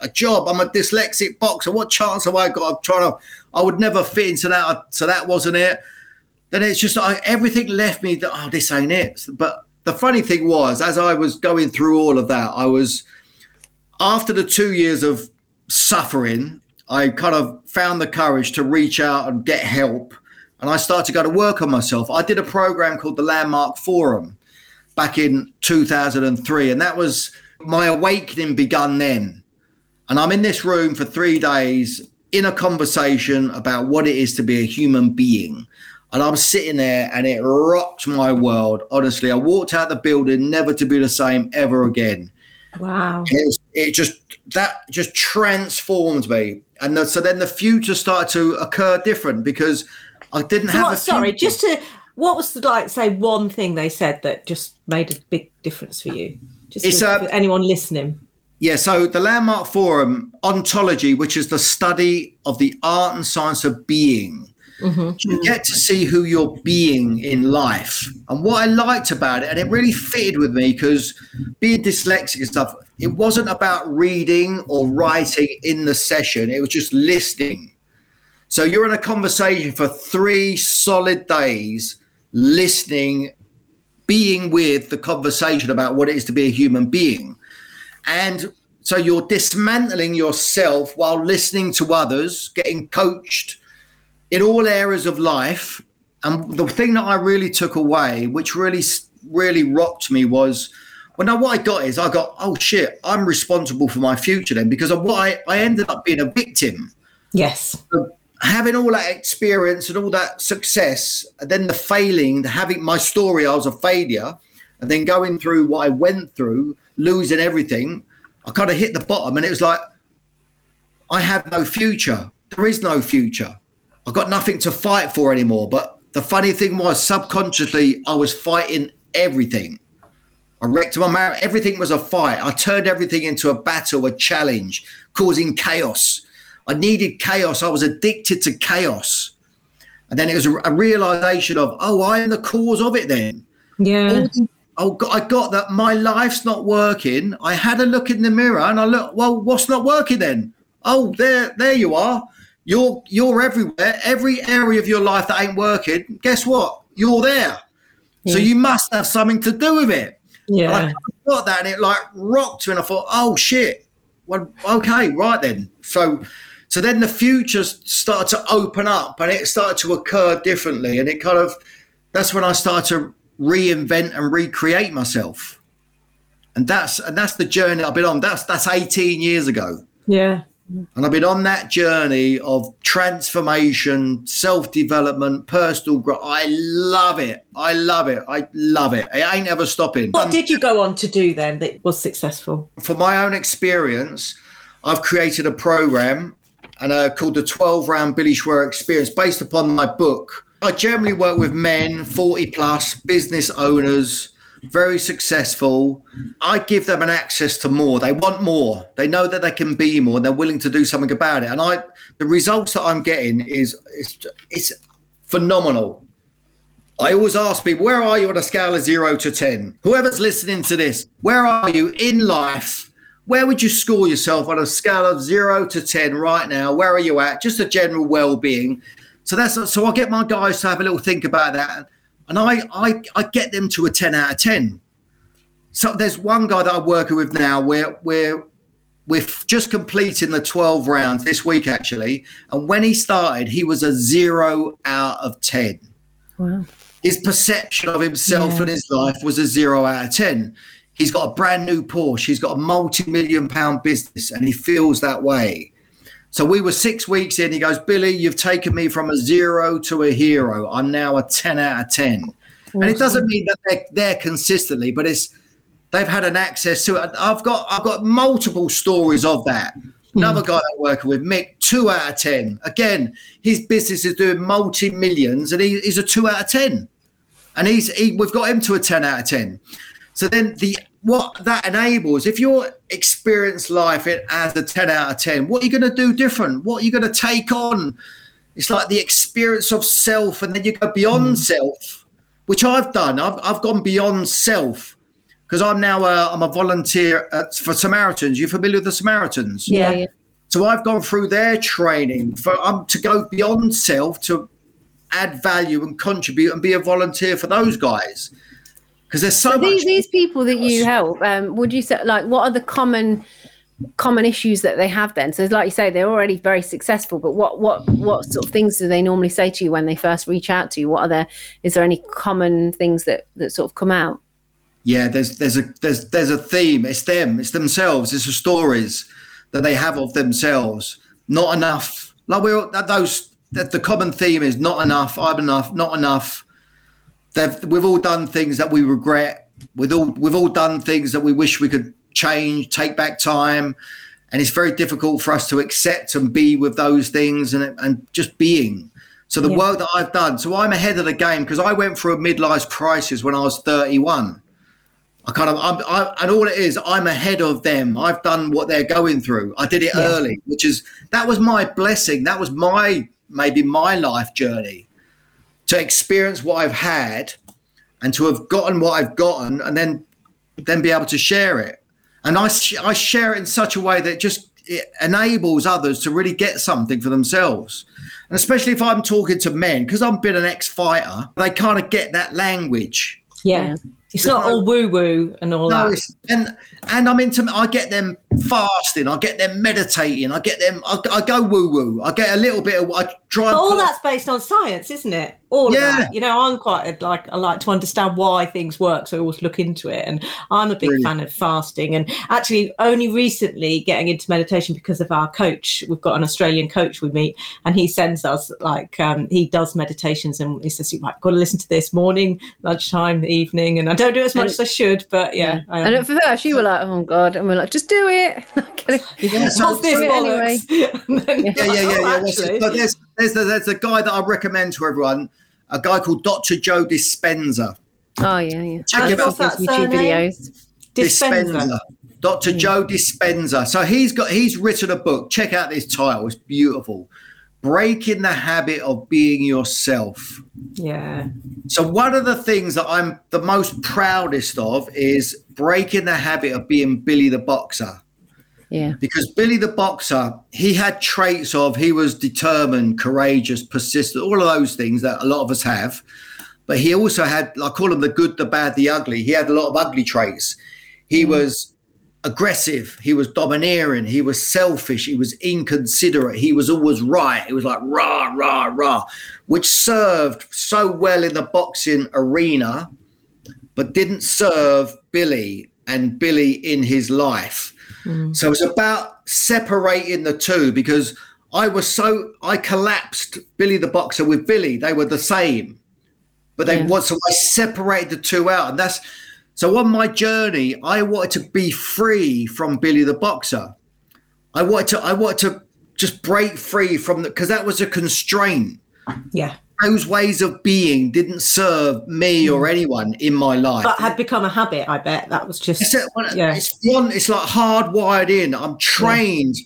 A job. I'm a dyslexic boxer. What chance have I got? I'm trying to. I would never fit into that. So that wasn't it. Then it's just everything left me that oh this ain't it. But the funny thing was, as I was going through all of that, I was after the two years of suffering, I kind of found the courage to reach out and get help. And I started to go to work on myself. I did a program called the Landmark Forum back in 2003. And that was my awakening begun then. And I'm in this room for three days in a conversation about what it is to be a human being. And I'm sitting there and it rocked my world. Honestly, I walked out the building never to be the same ever again Wow. it, was, it just that just transformed me and the, so then the future started to occur different because i didn't So have what, a sorry, just to what was the like say one thing they said that just made a big difference for you? Just It's, for, uh, for anyone listening. yeah so the landmark forum ontology which is the study of the art and science of being Mm-hmm. you get to see who you're being in life. And what i liked about it and it really fitted with me because being dyslexic and stuff it wasn't about reading or writing in the session. It was just listening. So you're in a conversation for three solid days, listening, being with the conversation about what it is to be a human being. And so you're dismantling yourself while listening to others, getting coached in all areas of life. And the thing that I really took away, which really, really rocked me, was well, now what I got is I got, oh shit, I'm responsible for my future then because of what I, I ended up being a victim Yes. having all that experience and all that success, and then the failing, the having my story, I was a failure, and then going through what I went through, losing everything, I kind of hit the bottom, and it was like, I have no future. There is no future. I've got nothing to fight for anymore. But the funny thing was, subconsciously, I was fighting everything. I wrecked my marriage. Everything was a fight. I turned everything into a battle, a challenge, causing chaos. I needed chaos. I was addicted to chaos. And then it was a, realization of, oh, I am the cause of it then. Yeah. Oh, I got that my life's not working. I had a look in the mirror and I look, well, what's not working then? Oh, there, there you are. You're you're everywhere. Every area of your life that ain't working, guess what? You're there. So you must have something to do with it. And Yeah. I got that and it like rocked me and I thought, oh shit. Well, okay, right then. So so then the future started to open up and it started to occur differently. And it kind of that's when I started to reinvent and recreate myself. And that's and that's the journey I've been on. That's that's 18 years ago. Yeah. And I've been on that journey of transformation, self development, personal growth. I love it. I love it. I love it. It ain't ever stopping. What did you go on to do then that was successful? For my own experience, I've created a program and uh, called the 12 round Billy Schwer experience based upon my book. I generally work with men, 40 plus, business owners, very successful. I give them an access to more. They want more. They know that they can be more and they're willing to do something about it. And I the results that I'm getting is it's, it's phenomenal. I always ask people, where are you on a scale of zero to 10? Whoever's listening to this, where are you in life? Where would you score yourself on a scale of zero to 10 right now? Where are you at? Just a general well being. So that's so I get my guys to have a little think about that. And I, I, I get them to a 10 out of 10. So there's one guy that I'm working with now where we're we're just completing the 12 rounds this week actually. And when he started, he was a zero out of 10 Wow. his perception of himself and his life was a zero out of 10. He's got a brand new Porsche, he's got a multi million pound business, and he feels that way. So we were six weeks in. He goes, Billy, you've taken me from a zero to a hero. I'm now a 10 out of 10. and it doesn't mean that they're there consistently, but it's they've had an access to it. I've got I've got multiple stories of that. Another guy I'm working with, Mick, two out of ten. Again, his business is doing multi millions, and he, he's a two out of ten, and he's he, we've got him to a ten out of ten. So then the what that enables, if you're experience life it as a ten out of ten, what are you going to do different? What are you going to take on? It's like the experience of self, and then you go beyond self, which I've done. I've I've gone beyond self because I'm now a, I'm a volunteer at, for Samaritans. You familiar with the Samaritans? Yeah, yeah. So I've gone through their training for um, to go beyond self to add value and contribute and be a volunteer for those guys. Because there's so So these these people that you help, um, would you say like what are the common common issues that they have then? So like you say, they're already very successful, but what what what sort of things do they normally say to you when they first reach out to you? What are there is there any common things that that sort of come out? yeah, there's there's a there's there's a theme. It's them. It's themselves. It's the stories that they have of themselves. Not enough. Like we're that those. That the common theme is not enough. I'm enough. Not enough. They've, we've all done things that we regret. We've all we've all done things that we wish we could change, take back time, and it's very difficult for us to accept and be with those things and and just being. So the Yeah. work that I've done, so I'm ahead of the game because I went through a midlife crisis when I was 31. I kind of, I'm, I, and all it is, I'm ahead of them. I've done what they're going through. I did it Yeah. early, which is that was my blessing. That was my maybe my life journey to experience what I've had and to have gotten what I've gotten, and then then be able to share it. And I sh- I share it in such a way that just it enables others to really get something for themselves. And especially if I'm talking to men, because I've been an ex-fighter, they kind of get that language. Yeah. It's not all woo woo and all No, that. it's, and and I'm into. I get them fasting. I get them meditating. I get them. I, I go woo woo. I get a little bit of. I try. But all put- that's based on science, isn't it? All of Yeah. that. You know, I'm quite a, like I like to understand why things work, so I always look into it. And I'm a big Brilliant. fan of fasting, and actually only recently getting into meditation because of our coach. We've got an Australian coach we meet, and he sends us like um, he does meditations, and he says you might got to listen to this morning, lunchtime, evening, and I don't do it as much And- as I should, but yeah. I am. And at first you were like, oh god, and we're like, just do it. Yeah, so- What's this do it bollocks? Then yeah, yeah, yeah, yeah. What's it- actually- But there's there's there's a guy that I recommend to everyone. A guy called Dr. Joe Dispenza. oh yeah, yeah. Check him out. that YouTube surname? videos. Dispenza. Dr. Joe Dispenza. So he's got he's written a book. Check out this title. It's beautiful. Breaking the habit of being yourself. Yeah. So one of the things that I'm the most proudest of is breaking the habit of being Billy the boxer. Yeah. Because Billy the boxer, he had traits of he was determined, courageous, persistent, all of those things that a lot of us have. But he also had, I call him the good, the bad, the ugly. He had a lot of ugly traits. He mm. was aggressive, he was domineering, he was selfish, he was inconsiderate, he was always right. It was like rah, rah, rah, which served so well in the boxing arena, but didn't serve Billy and Billy in his life. Mm. So it's about separating the two because I was so I collapsed Billy the boxer with Billy. They were the same, but they Yeah. was so I separated the two out, and that's so on my journey. I wanted to be free from Billy the boxer. I wanted to I wanted to just break free from the because that was a constraint. Yeah. Those ways of being didn't serve me or mm. anyone in my life. But had become a habit, I bet. That was just It's, a- well, Yeah. it's beyond. It's like hardwired in. I'm trained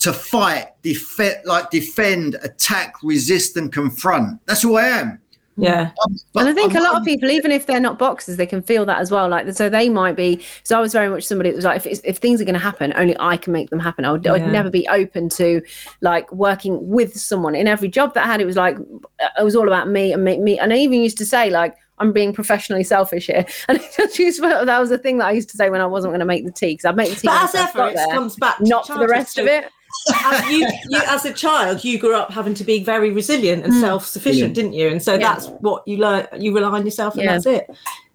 to fight, defend, like defend, attack, resist, and confront. That's who I am. Yeah. Um, and I think I'm- a lot of people, even if they're not boxers, they can feel that as well. Like, so they might be. So I was very much somebody that was like, if, if things are going to happen, only I can make them happen. I would, Yeah. I'd never be open to like working with someone. In every job that I had, it was like it was all about me and make me. And I even used to say like. I'm being professionally selfish here, and I just used that was the thing that I used to say when I wasn't going to make the tea because I'd make the tea. But as ever, it there, comes back not for the rest of it. As you, you, as a child, you grew up having to be very resilient and self-sufficient, didn't you? And so. Yeah. that's what you learn. You rely on yourself, and Yeah. that's it.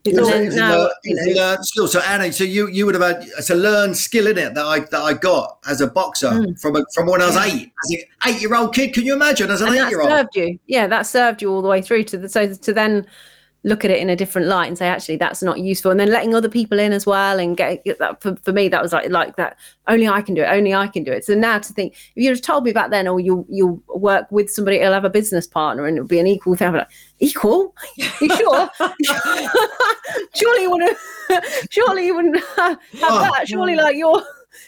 It's It's all- it's now, learn- you it's a learned skill. So Annie, so you you would have had it's a learned skill in it that I that I got as a boxer Mm. from a, from when I was eight. As an eight year old kid, can you imagine? As an and eight year old? served you yeah that served you all the way through to the so to then look at it in a different light and say actually that's not useful. And then letting other people in as well and get, get that for, for me that was like like that only i can do it only i can do it. So now to think if you'd have told me back then or oh, you'll you'll work with somebody it'll have a business partner and it'll be an equal thing like, equal? You sure? Surely you wouldn't surely you wouldn't have oh, that. Surely like you're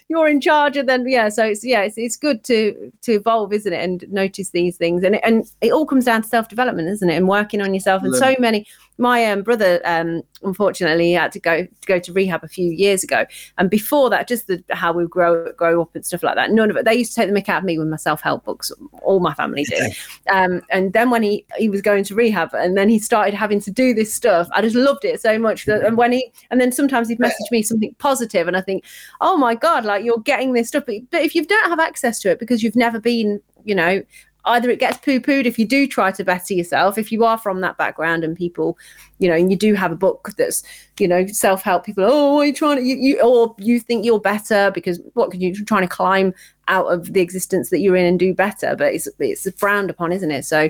you're in charge and then yeah so it's yeah it's, it's good to to evolve isn't it and notice these things. And it, and it all comes down to self-development isn't it and working on yourself and so many my um, brother um, unfortunately had to go to go to rehab a few years ago. And before that just the, how we grow grow up and stuff like that none of it they used to take the mick out of me with my self-help books all my family did. Um, and then when he he was going to rehab and then he started having to do this stuff i just loved it so much that, and when he and then sometimes he'd message me something positive and i think oh my god like you're getting this stuff. But, but if you don't have access to it because you've never been you know either it gets poo pooed if you do try to better yourself, if you are from that background and people, you know, and you do have a book that's, you know, self help people, oh, are you trying to, you, you, or you think you're better because what can you trying to climb out of the existence that you're in and do better? But it's, it's frowned upon, isn't it? So,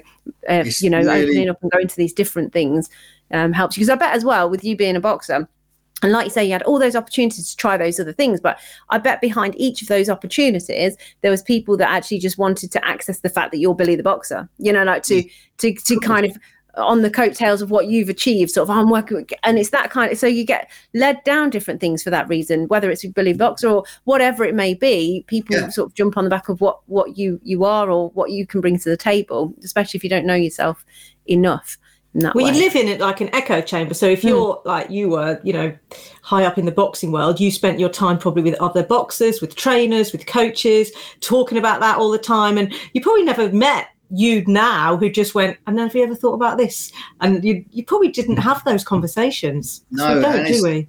uh, you know, really... opening up and going to these different things um, helps you. Because I bet as well, with you being a boxer, and like you say, you had all those opportunities to try those other things. But I bet behind each of those opportunities, there was people that actually just wanted to access the fact that you're Billy the boxer. You know, like to mm. to to kind of on the coattails of what you've achieved, sort of I'm working with, and it's that kind of so you get led down different things for that reason, whether it's Billy the Boxer or whatever it may be. People yeah. sort of jump on the back of what what you you are or what you can bring to the table, especially if you don't know yourself enough well, way. you live in it like an echo chamber. So if hmm. you're mm. like you were, you know, high up in the boxing world, you spent your time probably with other boxers, with trainers, with coaches, talking about that all the time, and you probably never met you now who just went, and have you ever thought about this? And you you probably didn't have those conversations. No, don't, do we?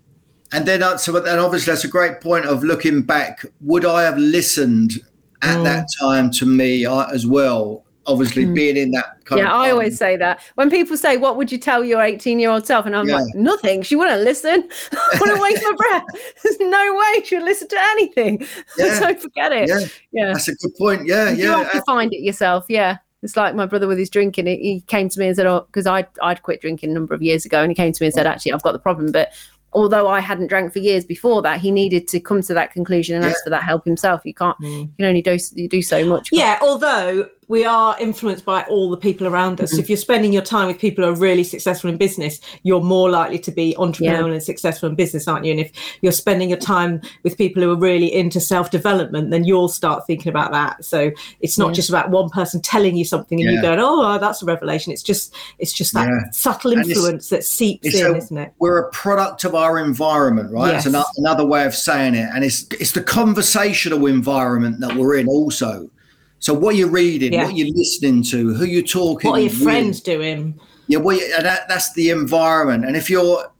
And then, uh, so, and obviously, that's a great point of looking back. Would I have listened at mm. that time to me uh, as well? obviously mm. being in that kind yeah, I always say that. When people say, What would you tell your 18 year old self? And I'm yeah. like, Nothing. She wouldn't listen. I wouldn't waste my breath. There's no way she'd listen to anything. Yeah. so forget it. Yeah. yeah. That's a good point. Yeah. You yeah. have to find it yourself. Yeah. It's like my brother with his drinking. He came to me and said, "Oh, because I'd I'd quit drinking a number of years ago," and he came to me and said, "Actually, I've got the problem, but although I hadn't drank for years before that, he needed to come to that conclusion and yeah. ask for that help himself. You can't, mm. you can only do you do so much. Yeah, although we are influenced by all the people around us. Mm-hmm. If you're spending your time with people who are really successful in business, you're more likely to be entrepreneurial yeah. and successful in business, aren't you? And if you're spending your time with people who are really into self development, then you'll start thinking about that. So it's not yeah. just about one person telling you something and yeah. you going, "Oh, that's a revelation." It's just it's just that subtle influence that seeps in, a, isn't it? We're a product of our environment, right? Yes. It's another, another way of saying it, and it's it's the conversational environment that we're in also. So what you're reading, yeah. what you're listening to, who you're talking. What are your friends doing? Yeah, well, uh, that, that's the environment. And if you're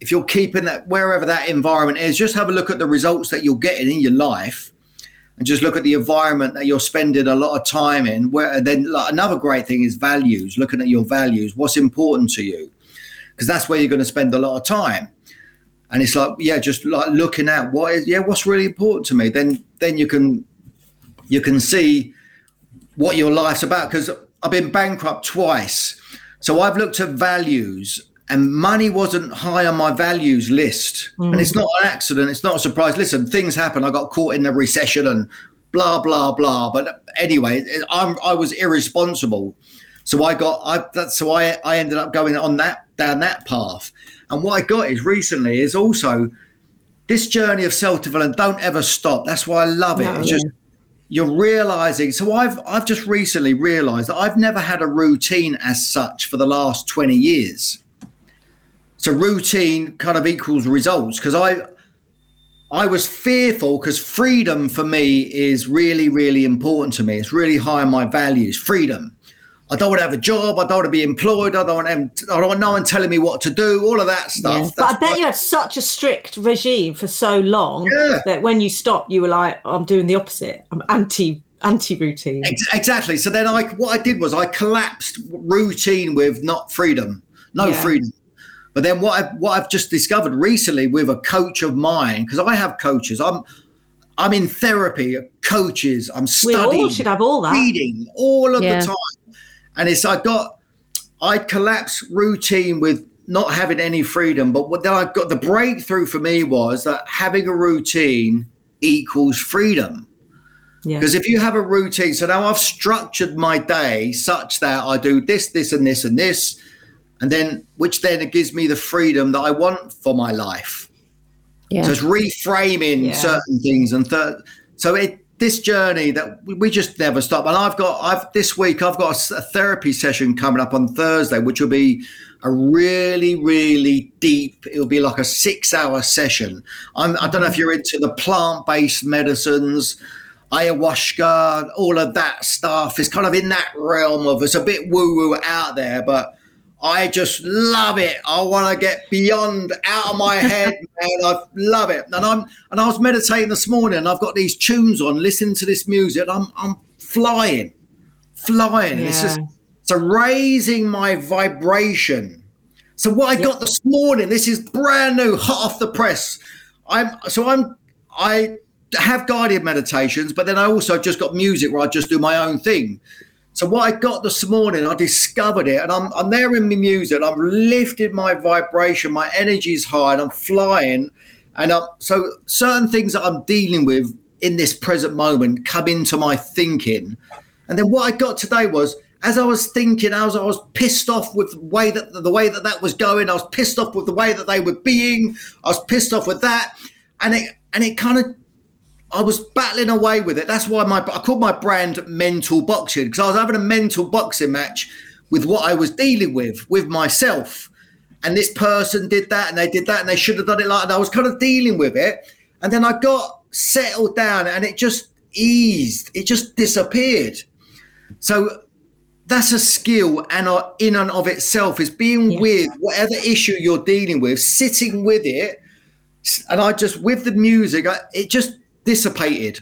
if you're keeping that wherever that environment is, just have a look at the results that you're getting in your life, and just look at the environment that you're spending a lot of time in. Where then like, another great thing is values. Looking at your values, what's important to you, because that's where you're going to spend a lot of time. And it's like, yeah, just like looking at what is, yeah, what's really important to me. Then then you can you can see what your life's about. Because I've been bankrupt twice. So I've looked at values and money wasn't high on my values list. Mm. And it's not an accident. It's not a surprise. Listen, things happen. I got caught in the recession and blah, blah, blah. But anyway, I'm, I was irresponsible. So I got, I, that's, so I, I ended up going on that, down that path. And what I got is recently is also this journey of self development. Don't ever stop. That's why I love it. No, it's just, you're realizing so i've i've just recently realized that i've never had a routine as such for the last 20 years. So routine kind of equals results because i i was fearful because freedom for me is really really important to me. It's really high on my values freedom I don't want to have a job. I don't want to be employed. I don't want, to, I don't want no one telling me what to do. All of that stuff. Yeah. But I bet you had such a strict regime for so long yeah. that when you stopped, you were like, "I'm doing the opposite. I'm anti anti routine." Exactly. So then I, what I did was I collapsed routine with not freedom, no yeah. freedom. But then what I what I've just discovered recently with a coach of mine, because I have coaches. I'm I'm in therapy, coaches. I'm studying. We all should have all that. Reading all of the time and it's I got I'd collapse routine with not having any freedom. But what then I got the breakthrough for me was that having a routine equals freedom. Yeah. Because if you have a routine, so now I've structured my day such that I do this, this, and this, and this, and then which then it gives me the freedom that I want for my life. Yeah. So it's reframing Yeah. certain things, and th- so it this journey that we, just never stop. And I've got I've this week I've got a, therapy session coming up on Thursday, which will be a really really deep. It'll be like a six hour session. I'm, I don't know if you're into the plant based medicines. Ayahuasca, all of that stuff is kind of in that realm of it's a bit woo woo out there, but I just love it. I want to get beyond out of my head, man. I love it. And I'm and I was meditating this morning. And I've got these tunes on, listening to this music. I'm I'm flying, flying. It's just Yeah. so raising my vibration. So what I got this morning, this is brand new, hot off the press. I'm so I'm I have guided meditations, but then I also just got music where I just do my own thing. So what I got this morning, I discovered it, and I'm I'm there in my music. I'm lifted my vibration, my energy's high, and I'm flying. And I'm, so certain things that I'm dealing with in this present moment come into my thinking. And then what I got today was, as I was thinking, as I was pissed off with the way that the way that that was going. I was pissed off with the way that they were being. I was pissed off with that, and it and it kind of I was battling away with it. That's why my I called my brand mental boxing because I was having a mental boxing match with what I was dealing with with myself. And this person did that and they did that and they should have done it like and I was kind of dealing with it. And then I got settled down and it just eased. It just disappeared. So that's a skill and in and of itself is being Yeah. with whatever issue you're dealing with, sitting with it. And I just with the music, I, it just dissipated.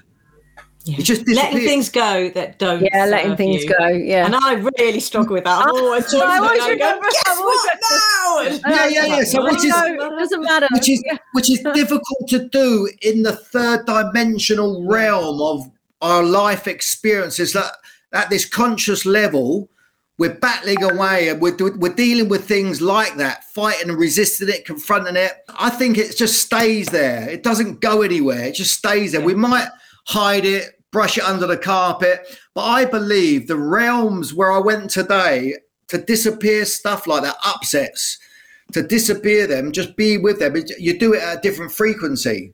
Yeah. It just letting things go that don't. Yeah, letting things you. go. Yeah. And I really struggle with that. I'm always I joking always and go, remember- guess I've what now? Yeah, yeah, yeah. So which is no, it doesn't matter. which is Yeah. which is difficult to do in the third dimensional realm of our life experiences that at this conscious level we're battling away and we're, we're dealing with things like that fighting and resisting it confronting it. I think it just stays there. It doesn't go anywhere. It just stays there. We might hide it brush it under the carpet but i believe the realms where i went today to disappear stuff like that upsets to disappear them, just be with them. You do it at a different frequency,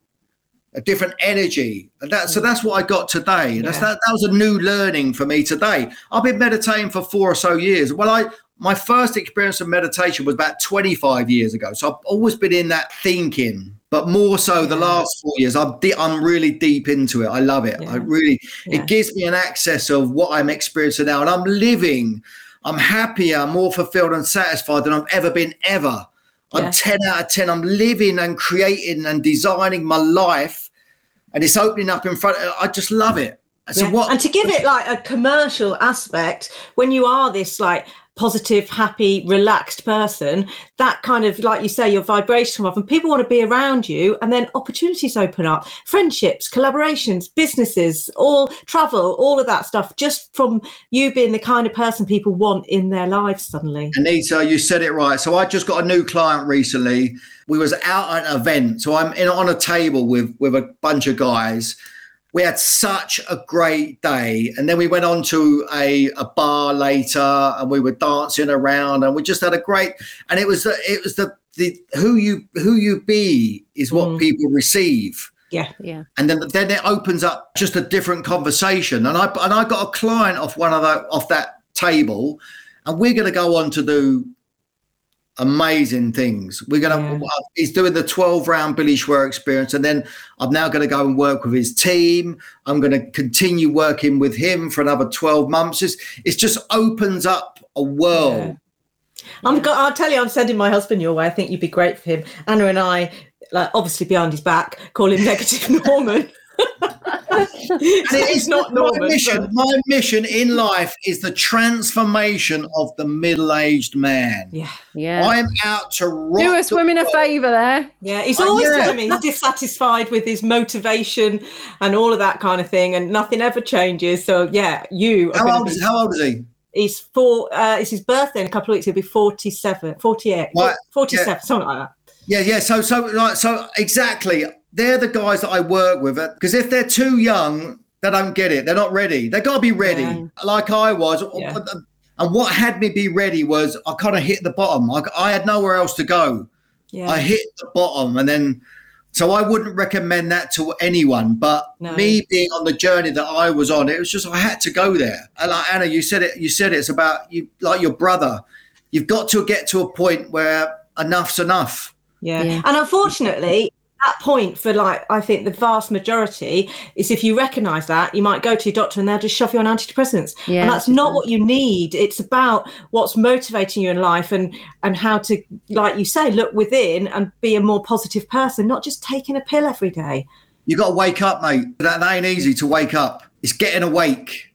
a different energy, and that. So mm. that's what I got today. That's that. That was a new learning for me today. I've been meditating for four or so years. Well, I my first experience of meditation was about 25 years ago. So I've always been in that thinking, but more so the Yeah. last four years. I'm de- I'm really deep into it. I love it. I really. Yeah. It gives me an access of what I'm experiencing now, and I'm living. I'm happier, more fulfilled and satisfied than I've ever been ever. I'm Yeah. 10 out of 10. I'm living and creating and designing my life, and it's opening up in front. I just love it. So Yeah. what? And to give it like a commercial aspect, when you are this like positive, happy, relaxed person, that kind of like you say, your vibration up and people want to be around you, and then opportunities open up, friendships, collaborations, businesses, all travel, all of that stuff, just from you being the kind of person people want in their lives suddenly. Anita, you said it right. So I just got a new client recently. We was out at an event. So I'm in on a table with with a bunch of guys. We had such a great day. And then we went on to a, a bar later and we were dancing around and we just had a great and it was the it was the the who you who you be is what Mm. people receive. Yeah. Yeah. and then then it opens up just a different conversation. And I and I got a client off one of the off that table, and we're going to go on to do amazing things. We're going to. Yeah. Uh, he's doing the twelve round Billy Schwer experience, and then I'm now going to go and work with his team. I'm going to continue working with him for another twelve months. It's, it just opens up a world. I'm go- I'll tell you, I'm sending my husband your way. I think you'd be great for him. Anna and I, like, obviously behind his back, call him negative Norman. And it is not my Norman. mission. but- My mission in life is the transformation of the middle-aged man. Yeah, Yeah. I'm out to rock. Do us the women a favour there. yeah. He's Oh, always yeah. telling me he's dissatisfied with his motivation and all of that kind of thing, and nothing ever changes. So yeah, you. How old be- is How old is he? He's four. Uh, it's his birthday in a couple of weeks. He'll be 47, 48, Right, 47, yeah. something like that. Yeah, yeah. So, so, like, so exactly. They're the guys that I work with. Because if they're too young, they don't get it. They're not ready. They got to be ready, Yeah. like I was. Yeah. Uh, uh, and what had me be ready was I kind of hit the bottom. I, I had nowhere else to go. Yeah. I hit the bottom, and then so I wouldn't recommend that to anyone. But No. me being on the journey that I was on, it was just I had to go there. And like Anna, you said it. You said it's about you, like your brother. You've got to get to a point where enough's enough. Yeah. Yeah. And unfortunately, that point for like, I think the vast majority is if you recognize that, you might go to your doctor and they'll just shove you on antidepressants. Yeah, and that's not what you need. It's about what's motivating you in life and and how to, like you say, look within and be a more positive person, not just taking a pill every day. You got to wake up, mate. That, that ain't easy to wake up. It's getting awake,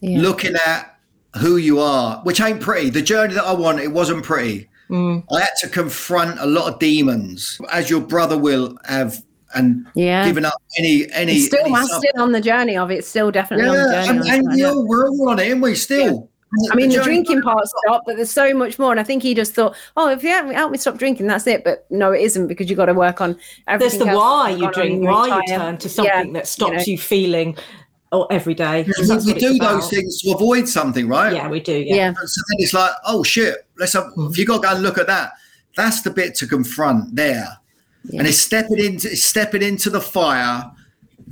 Yeah. looking at who you are, which ain't pretty. The journey that I want, it wasn't pretty. Mm. I had to confront a lot of demons, as your brother will have, and Yeah. given up any any. It's still, any still on the journey of it. Still definitely on the yeah, journey. and, of and it, we yeah. all, we're all on it, and we still. I mean, the journey- drinking part stopped, but there's so much more. And I think he just thought, oh, if you help me, help me stop drinking, that's it. But no, it isn't because you've got to work on everything. There's the else why you gone on in drink, why you turn to Yeah, something that stops know. you, feeling oh, every day. We, That's we what do about. those things to avoid something, right? Yeah, we do. Yeah. Yeah. So then it's like, oh shit, let's have, mm. if you got to go and look at that, that's the bit to confront there. Yeah. And it's stepping into it's stepping into the fire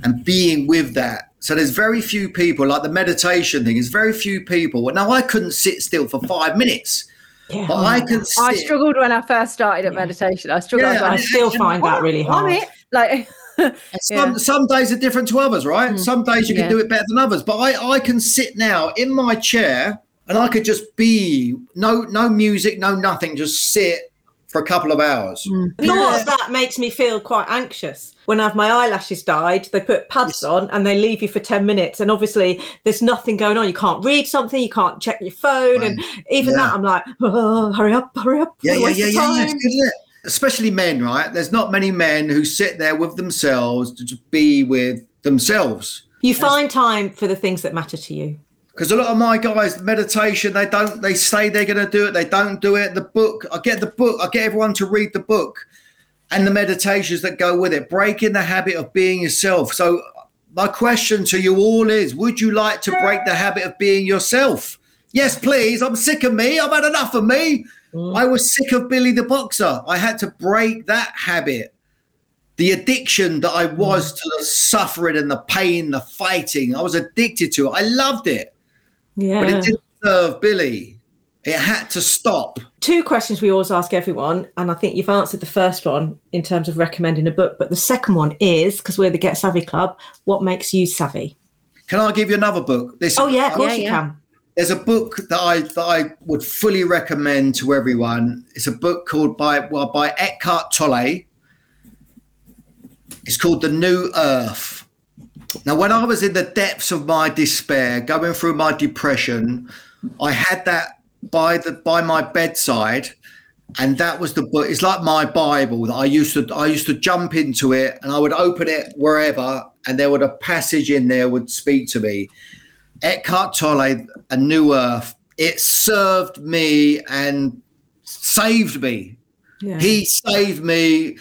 and being with that. So there's very few people like the meditation thing. There's very few people. Now I couldn't sit still for five minutes, Yeah. but I can sit. I struggled when I first started at Yeah. meditation. I struggled. Yeah, I I still find that really hard. it. Like, Some Yeah. some days are different to others, right? Mm. Some days you can Yeah. do it better than others. But I, I can sit now in my chair and I could just be no no music, no nothing, just sit for a couple of hours. The thought of that makes me feel quite anxious. When I have my eyelashes dyed, they put pads on and they leave you for 10 minutes. And obviously, there's nothing going on. You can't read something, you can't check your phone. And even Yeah. that, I'm like, oh, hurry up, hurry up. Yeah, yeah, waste yeah, of yeah, yeah. It's time." good, isn't it? Especially men, right? There's not many men who sit there with themselves to be with themselves. You find time for the things that matter to you. Because a lot of my guys, meditation, they don't, they say they're going to do it, they don't do it. The book, I get the book, I get everyone to read the book and the meditations that go with it, breaking the habit of being yourself. So, my question to you all is Would you like to break the habit of being yourself? Yes, please. I'm sick of me. I've had enough of me. I was sick of Billy the Boxer. I had to break that habit. The addiction that I hmm. was to the suffering and the pain, the fighting, I was addicted to it. I loved it Yeah. but it didn't serve Billy. It had to stop. Two questions we always ask everyone. And I think you've answered the first one in terms of recommending a book. But the second one is because we're the Get Savvy Club, what makes you savvy? Can I give you another book? This, Oh, yeah, of course Yeah, you yeah. can. There's a book that I that I would fully recommend to everyone. It's a book called by well by Eckhart Tolle. It's called The New Earth. Now, when I was in the depths of my despair, going through my depression, I had that by the by my bedside, and that was the book. It's like my Bible that I used to I used to jump into it, and I would open it wherever, and there would a passage in there would speak to me. Eckhart Tolle, A New Earth. It served me and saved me. Yeah. He saved me,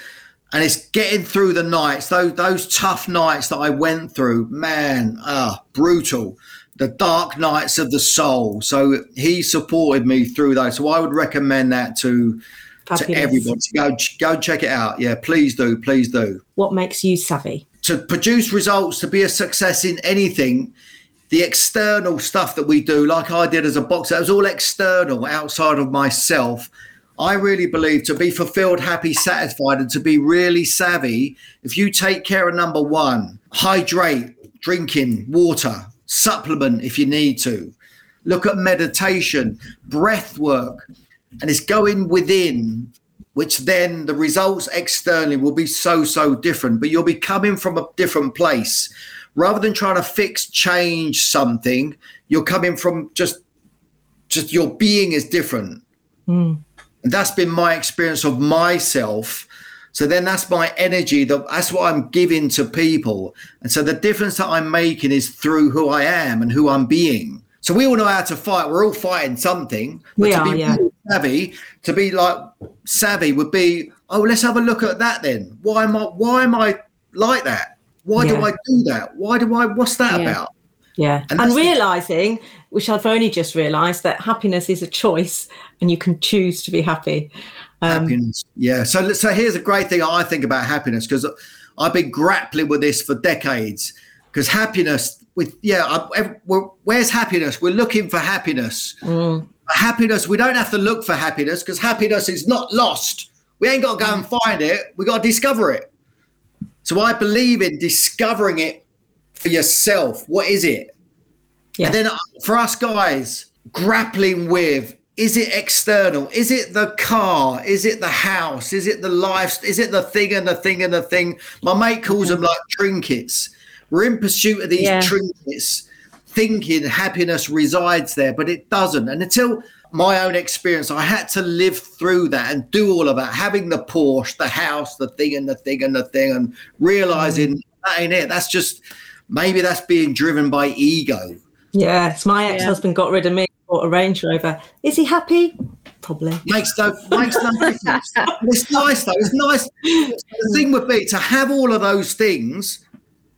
and it's getting through the nights, those those tough nights that I went through. Man, ah, brutal. The dark nights of the soul. So he supported me through those. So I would recommend that to to everybody. Go go check it out. Yeah, please do, please do. What makes you savvy? To produce results, to be a success in anything, the external stuff that we do, like I did as a boxer, it was all external, outside of myself. I really believe to be fulfilled, happy, satisfied, and to be really savvy, if you take care of number one, hydrate, drinking water, supplement if you need to, look at meditation, breath work, and it's going within, which then the results externally will be so, so different, but you'll be coming from a different place. Rather than trying to fix, change something, you're coming from just, just your being is different. Hmm. And that's been my experience of myself. So then that's my energy. That that's what I'm giving to people. And so the difference that I'm making is through who I am and who I'm being. So we all know how to fight. We're all fighting something. But We to are, be yeah. savvy, to be like savvy would be, oh, let's have a look at that then. Why am I why am I like that? Why do I do that? Why do I what's that Yeah. about? Yeah. And And, realizing, which I've only just realized, that happiness is a choice and you can choose to be happy. Um, happiness. Yeah. So so here's a great thing I think about happiness because I've been grappling with this for decades. Because happiness, with yeah, I, where's happiness? We're looking for happiness. Happiness. We don't have to look for happiness because happiness is not lost. We ain't got to go and find it. We got to discover it. So I believe in discovering it for yourself. What is it? Yeah. And then uh, for us guys, grappling with is it external? Is it the car? Is it the house? Is it the life? Is it the thing and the thing and the thing? My mate calls them like trinkets. We're in pursuit of these Yeah. trinkets, thinking happiness resides there, but it doesn't. And until my own experience, I had to live through that and do all of that, having the Porsche, the house, the thing and the thing and the thing, and realizing mm. that ain't it. That's just maybe that's being driven by ego. yes. My ex husband got rid of me, bought a Range Rover. Is he happy? Probably. makes no makes no difference. It's nice though. It's nice. The thing would be to have all of those things,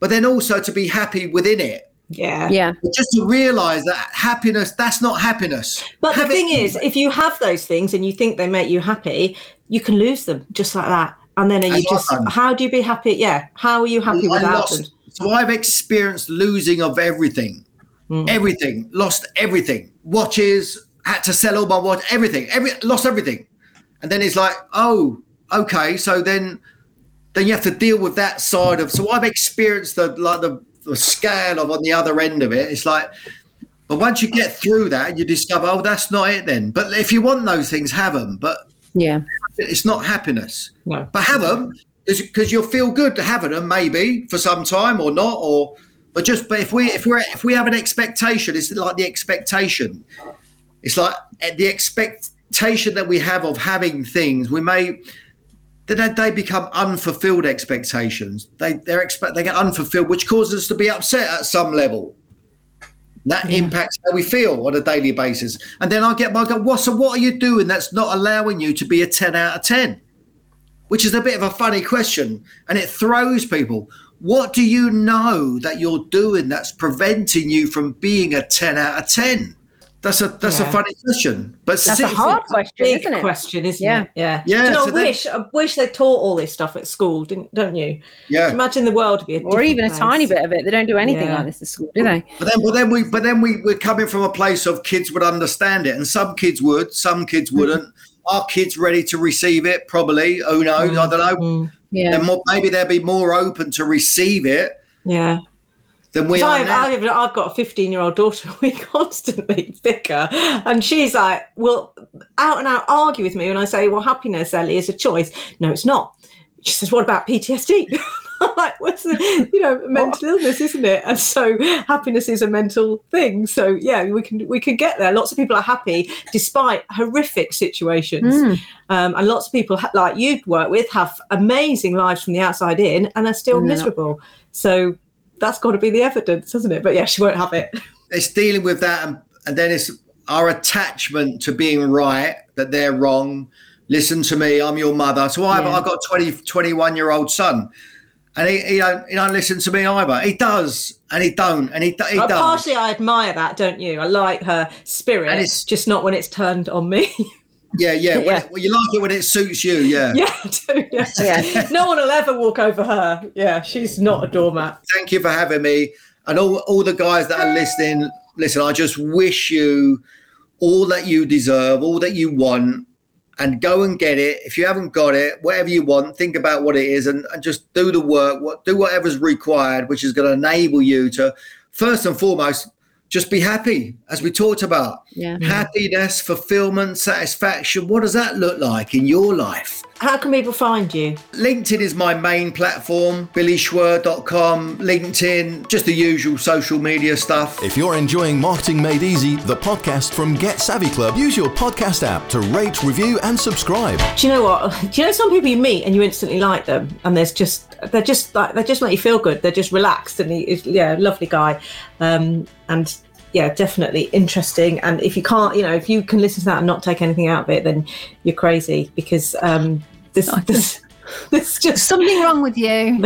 but then also to be happy within it. Yeah. Yeah. But just to realise that happiness, that's not happiness. But Have the thing is, if you have those things and you think they make you happy, you can lose them just like that. And then are you As just, I've how do you be happy? Yeah. How are you happy I without them? lost, so I've experienced losing of everything, hmm. everything, lost everything. Watches, had to sell all my watch, everything, every lost everything. And then it's like, oh, okay. So then, then you have to deal with that side of. So I've experienced the like the, the scale of on the other end of it. It's like, but once you get through that, you discover, oh, that's not it then. But if you want those things, have them. But Yeah. it's not happiness. No. But have them because you'll feel good to having them maybe for some time or not or but just but if we if we're if we have an expectation it's like the expectation it's like eh, the expectation that we have of having things we may then they become unfulfilled expectations. They they're expect they get unfulfilled which causes us to be upset at some level. That impacts how we feel on a daily basis. And then i get my go what so what are you doing that's not allowing you to be a 10 out of 10 which is a bit of a funny question and it throws people. What do you know that you're doing that's preventing you from being a 10 out of 10? That's a that's a funny question. But That's a sit- hard question, Big isn't it? question, isn't Yeah. it? Yeah. Yeah, you know, so I then- wish I wish they taught all this stuff at school, didn't don't you? Yeah. Imagine the world would be a Or even a tiny bit of it. They don't do anything Yeah. like this at school, do they? But then, but then we, but then we, we're coming from a place of kids would understand it, and some kids would, some kids Mm. wouldn't. Are kids ready to receive it? Probably. Who knows? I don't know. Mm. Yeah. More, maybe they'll be more open to receive it Yeah. Than we are I've, now. I've, I've got a 15 year old daughter. We constantly bicker, and she's like, "Well, out and out argue with me And I say, well, happiness, Ellie, is a choice." No, it's not. She says, "What about PTSD?" Like, "What's the, you know, mental illness, isn't it?" And so, happiness is a mental thing. So, yeah, we can we can get there. Lots of people are happy despite horrific situations, Mm. um, and lots of people like you work with have amazing lives from the outside in, and are still they're not. miserable. So that's got to be the evidence, hasn't it? But yeah, she won't have it. it's dealing with that and, and then it's our attachment to being right that they're wrong listen to me i'm your mother so i've, Yeah. I've got a 20 21 year old son and he, he don't he don't listen to me either he does and he don't and he, he Uh, does partially, I admire that, don't you? I like her spirit, And it's- just not when it's turned on me. yeah yeah, Yeah. it- well, you like it when it suits you yeah yeah, I do, yeah. Yeah. no one will ever walk over her. Yeah, she's not a doormat. thank you for having me and all, all the guys that are listening listen i just wish you all that you deserve all that you want and go and get it if you haven't got it whatever you want think about what it is and, and just do the work what do whatever's required which is going to enable you to first and foremost just be happy as we talked about. Yeah. Mm. happiness fulfillment satisfaction what does that look like in your life How can people find you? LinkedIn is my main platform, billyschwer.com, LinkedIn, just the usual social media stuff. If you're enjoying Marketing Made Easy, the podcast from Get Savvy Club, use your podcast app to rate, review, and subscribe. Do you know what? Do you know some people you meet and you instantly like them, and there's just they're just like they just make you feel good. They're just relaxed, and he is yeah, lovely guy, um, and yeah, definitely interesting. And if you can't, you know, if you can listen to that and not take anything out of it, then you're crazy because um, this, this, this just something wrong with you.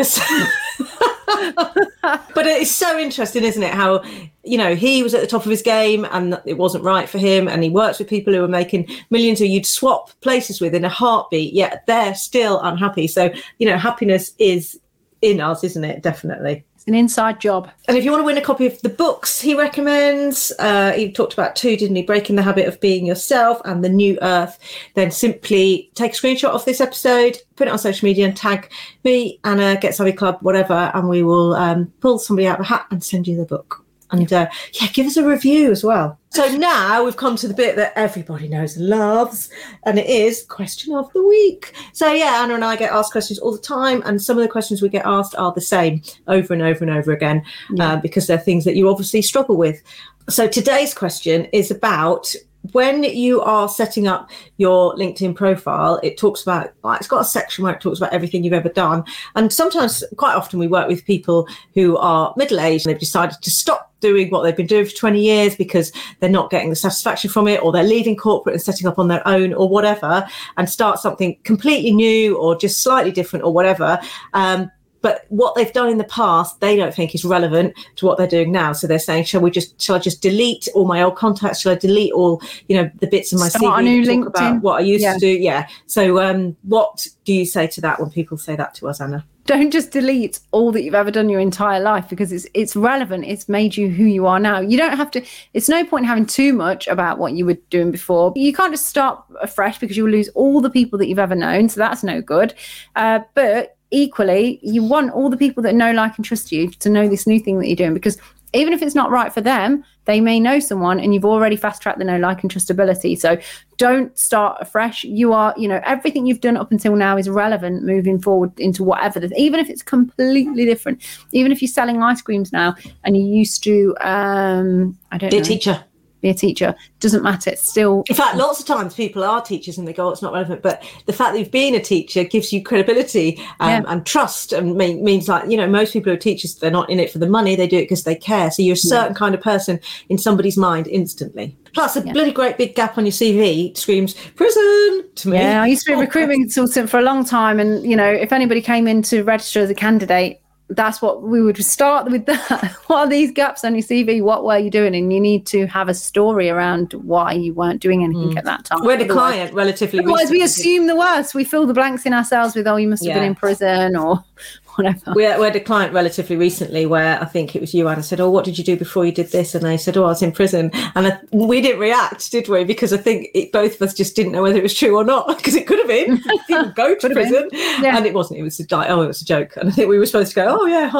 But it's so interesting, isn't it? How you know he was at the top of his game and it wasn't right for him, and he works with people who are making millions who you'd swap places with in a heartbeat, yet they're still unhappy. So you know, happiness is in us, isn't it? Definitely. It's an inside job. And if you want to win a copy of the books he recommends, uh, he talked about two, didn't he? Breaking the Habit of Being Yourself and The New Earth. Then simply take a screenshot of this episode, put it on social media and tag me, Anna, Get Savvy Club, whatever, and we will um, pull somebody out of a hat and send you the book. And uh, yeah, give us a review as well. So now we've come to the bit that everybody knows and loves, and it is question of the week. So yeah, Anna and I get asked questions all the time, and some of the questions we get asked are the same over and over and over again yeah. uh, because they're things that you obviously struggle with. So today's question is about when you are setting up your LinkedIn profile, it talks about, it's got a section where it talks about everything you've ever done. And sometimes, quite often, we work with people who are middle aged and they've decided to stop doing what they've been doing for 20 years because they're not getting the satisfaction from it, or they're leaving corporate and setting up on their own, or whatever, and start something completely new or just slightly different or whatever. Um, but what they've done in the past they don't think is relevant to what they're doing now. So they're saying shall we just shall i just delete all my old contacts? Shall i delete all you know the bits of my Start cv talk about what i used yeah. to do? Yeah. So um, what do you say to that when people say that to us anna don't just delete all that you've ever done your entire life because it's it's relevant. It's made you who you are now. You don't have to it's no point having too much about what you were doing before. You can't just start afresh because you'll lose all the people that you've ever known. So that's no good. Uh, but equally, you want all the people that know, like, and trust you to know this new thing that you're doing because even if it's not right for them, they may know someone and you've already fast tracked the know, like, and trustability. So don't start afresh. You are, you know, everything you've done up until now is relevant moving forward into whatever, even if it's completely different. Even if you're selling ice creams now and you used to, um, I don't be know. a teacher be a teacher. Doesn't matter. It's still. In fact, lots of times people are teachers and they go, oh, "It's not relevant." But the fact that you've been a teacher gives you credibility um, yeah. and trust, and mean, means like you know, most people who are teachers, they're not in it for the money; they do it because they care. So you're a certain yeah. kind of person in somebody's mind instantly. Plus, a yeah. bloody great big gap on your CV screams prison to me. Yeah, I used to be a recruitment consultant for a long time, and you know, if anybody came in to register as a candidate, that's what we would start with that. what are these gaps on your CV? What were you doing? And you need to have a story around why you weren't doing anything mm. at that time. We're the client relatively. Otherwise, we assume the worst. We fill the blanks in ourselves with, oh, you must have yeah. been in prison or whatever. We, we had a client relatively recently where I think it was you, Anna, said, Oh, what did you do before you did this? And they said, Oh, I was in prison. And I, we didn't react, did we? Because I think it, both of us just didn't know whether it was true or not, because it could have been. People go to prison. Yeah. And it wasn't. It was like, Oh, it was a joke. And I think we were supposed to go, Oh, yeah,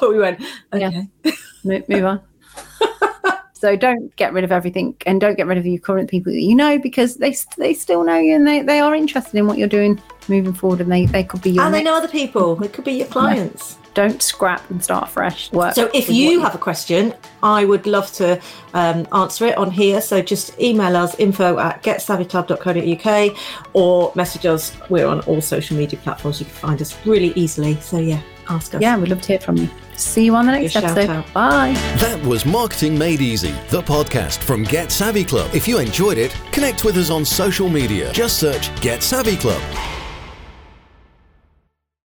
but we went, Okay. Yeah. Move on. So don't get rid of everything and don't get rid of your current people that you know because they they still know you and they, they are interested in what you're doing moving forward and they, they could be your And they know other people. It could be your clients. Yeah. Don't scrap and start fresh. Work so if you have a question, I would love to um, answer it on here. So just email us info at getsavvyclub.co.uk or message us. We're on all social media platforms. You can find us really easily. So yeah, ask us. Yeah, we'd love to hear from you. See you on the next episode. Bye. That was Marketing Made Easy, the podcast from Get Savvy Club. If you enjoyed it, connect with us on social media. Just search Get Savvy Club.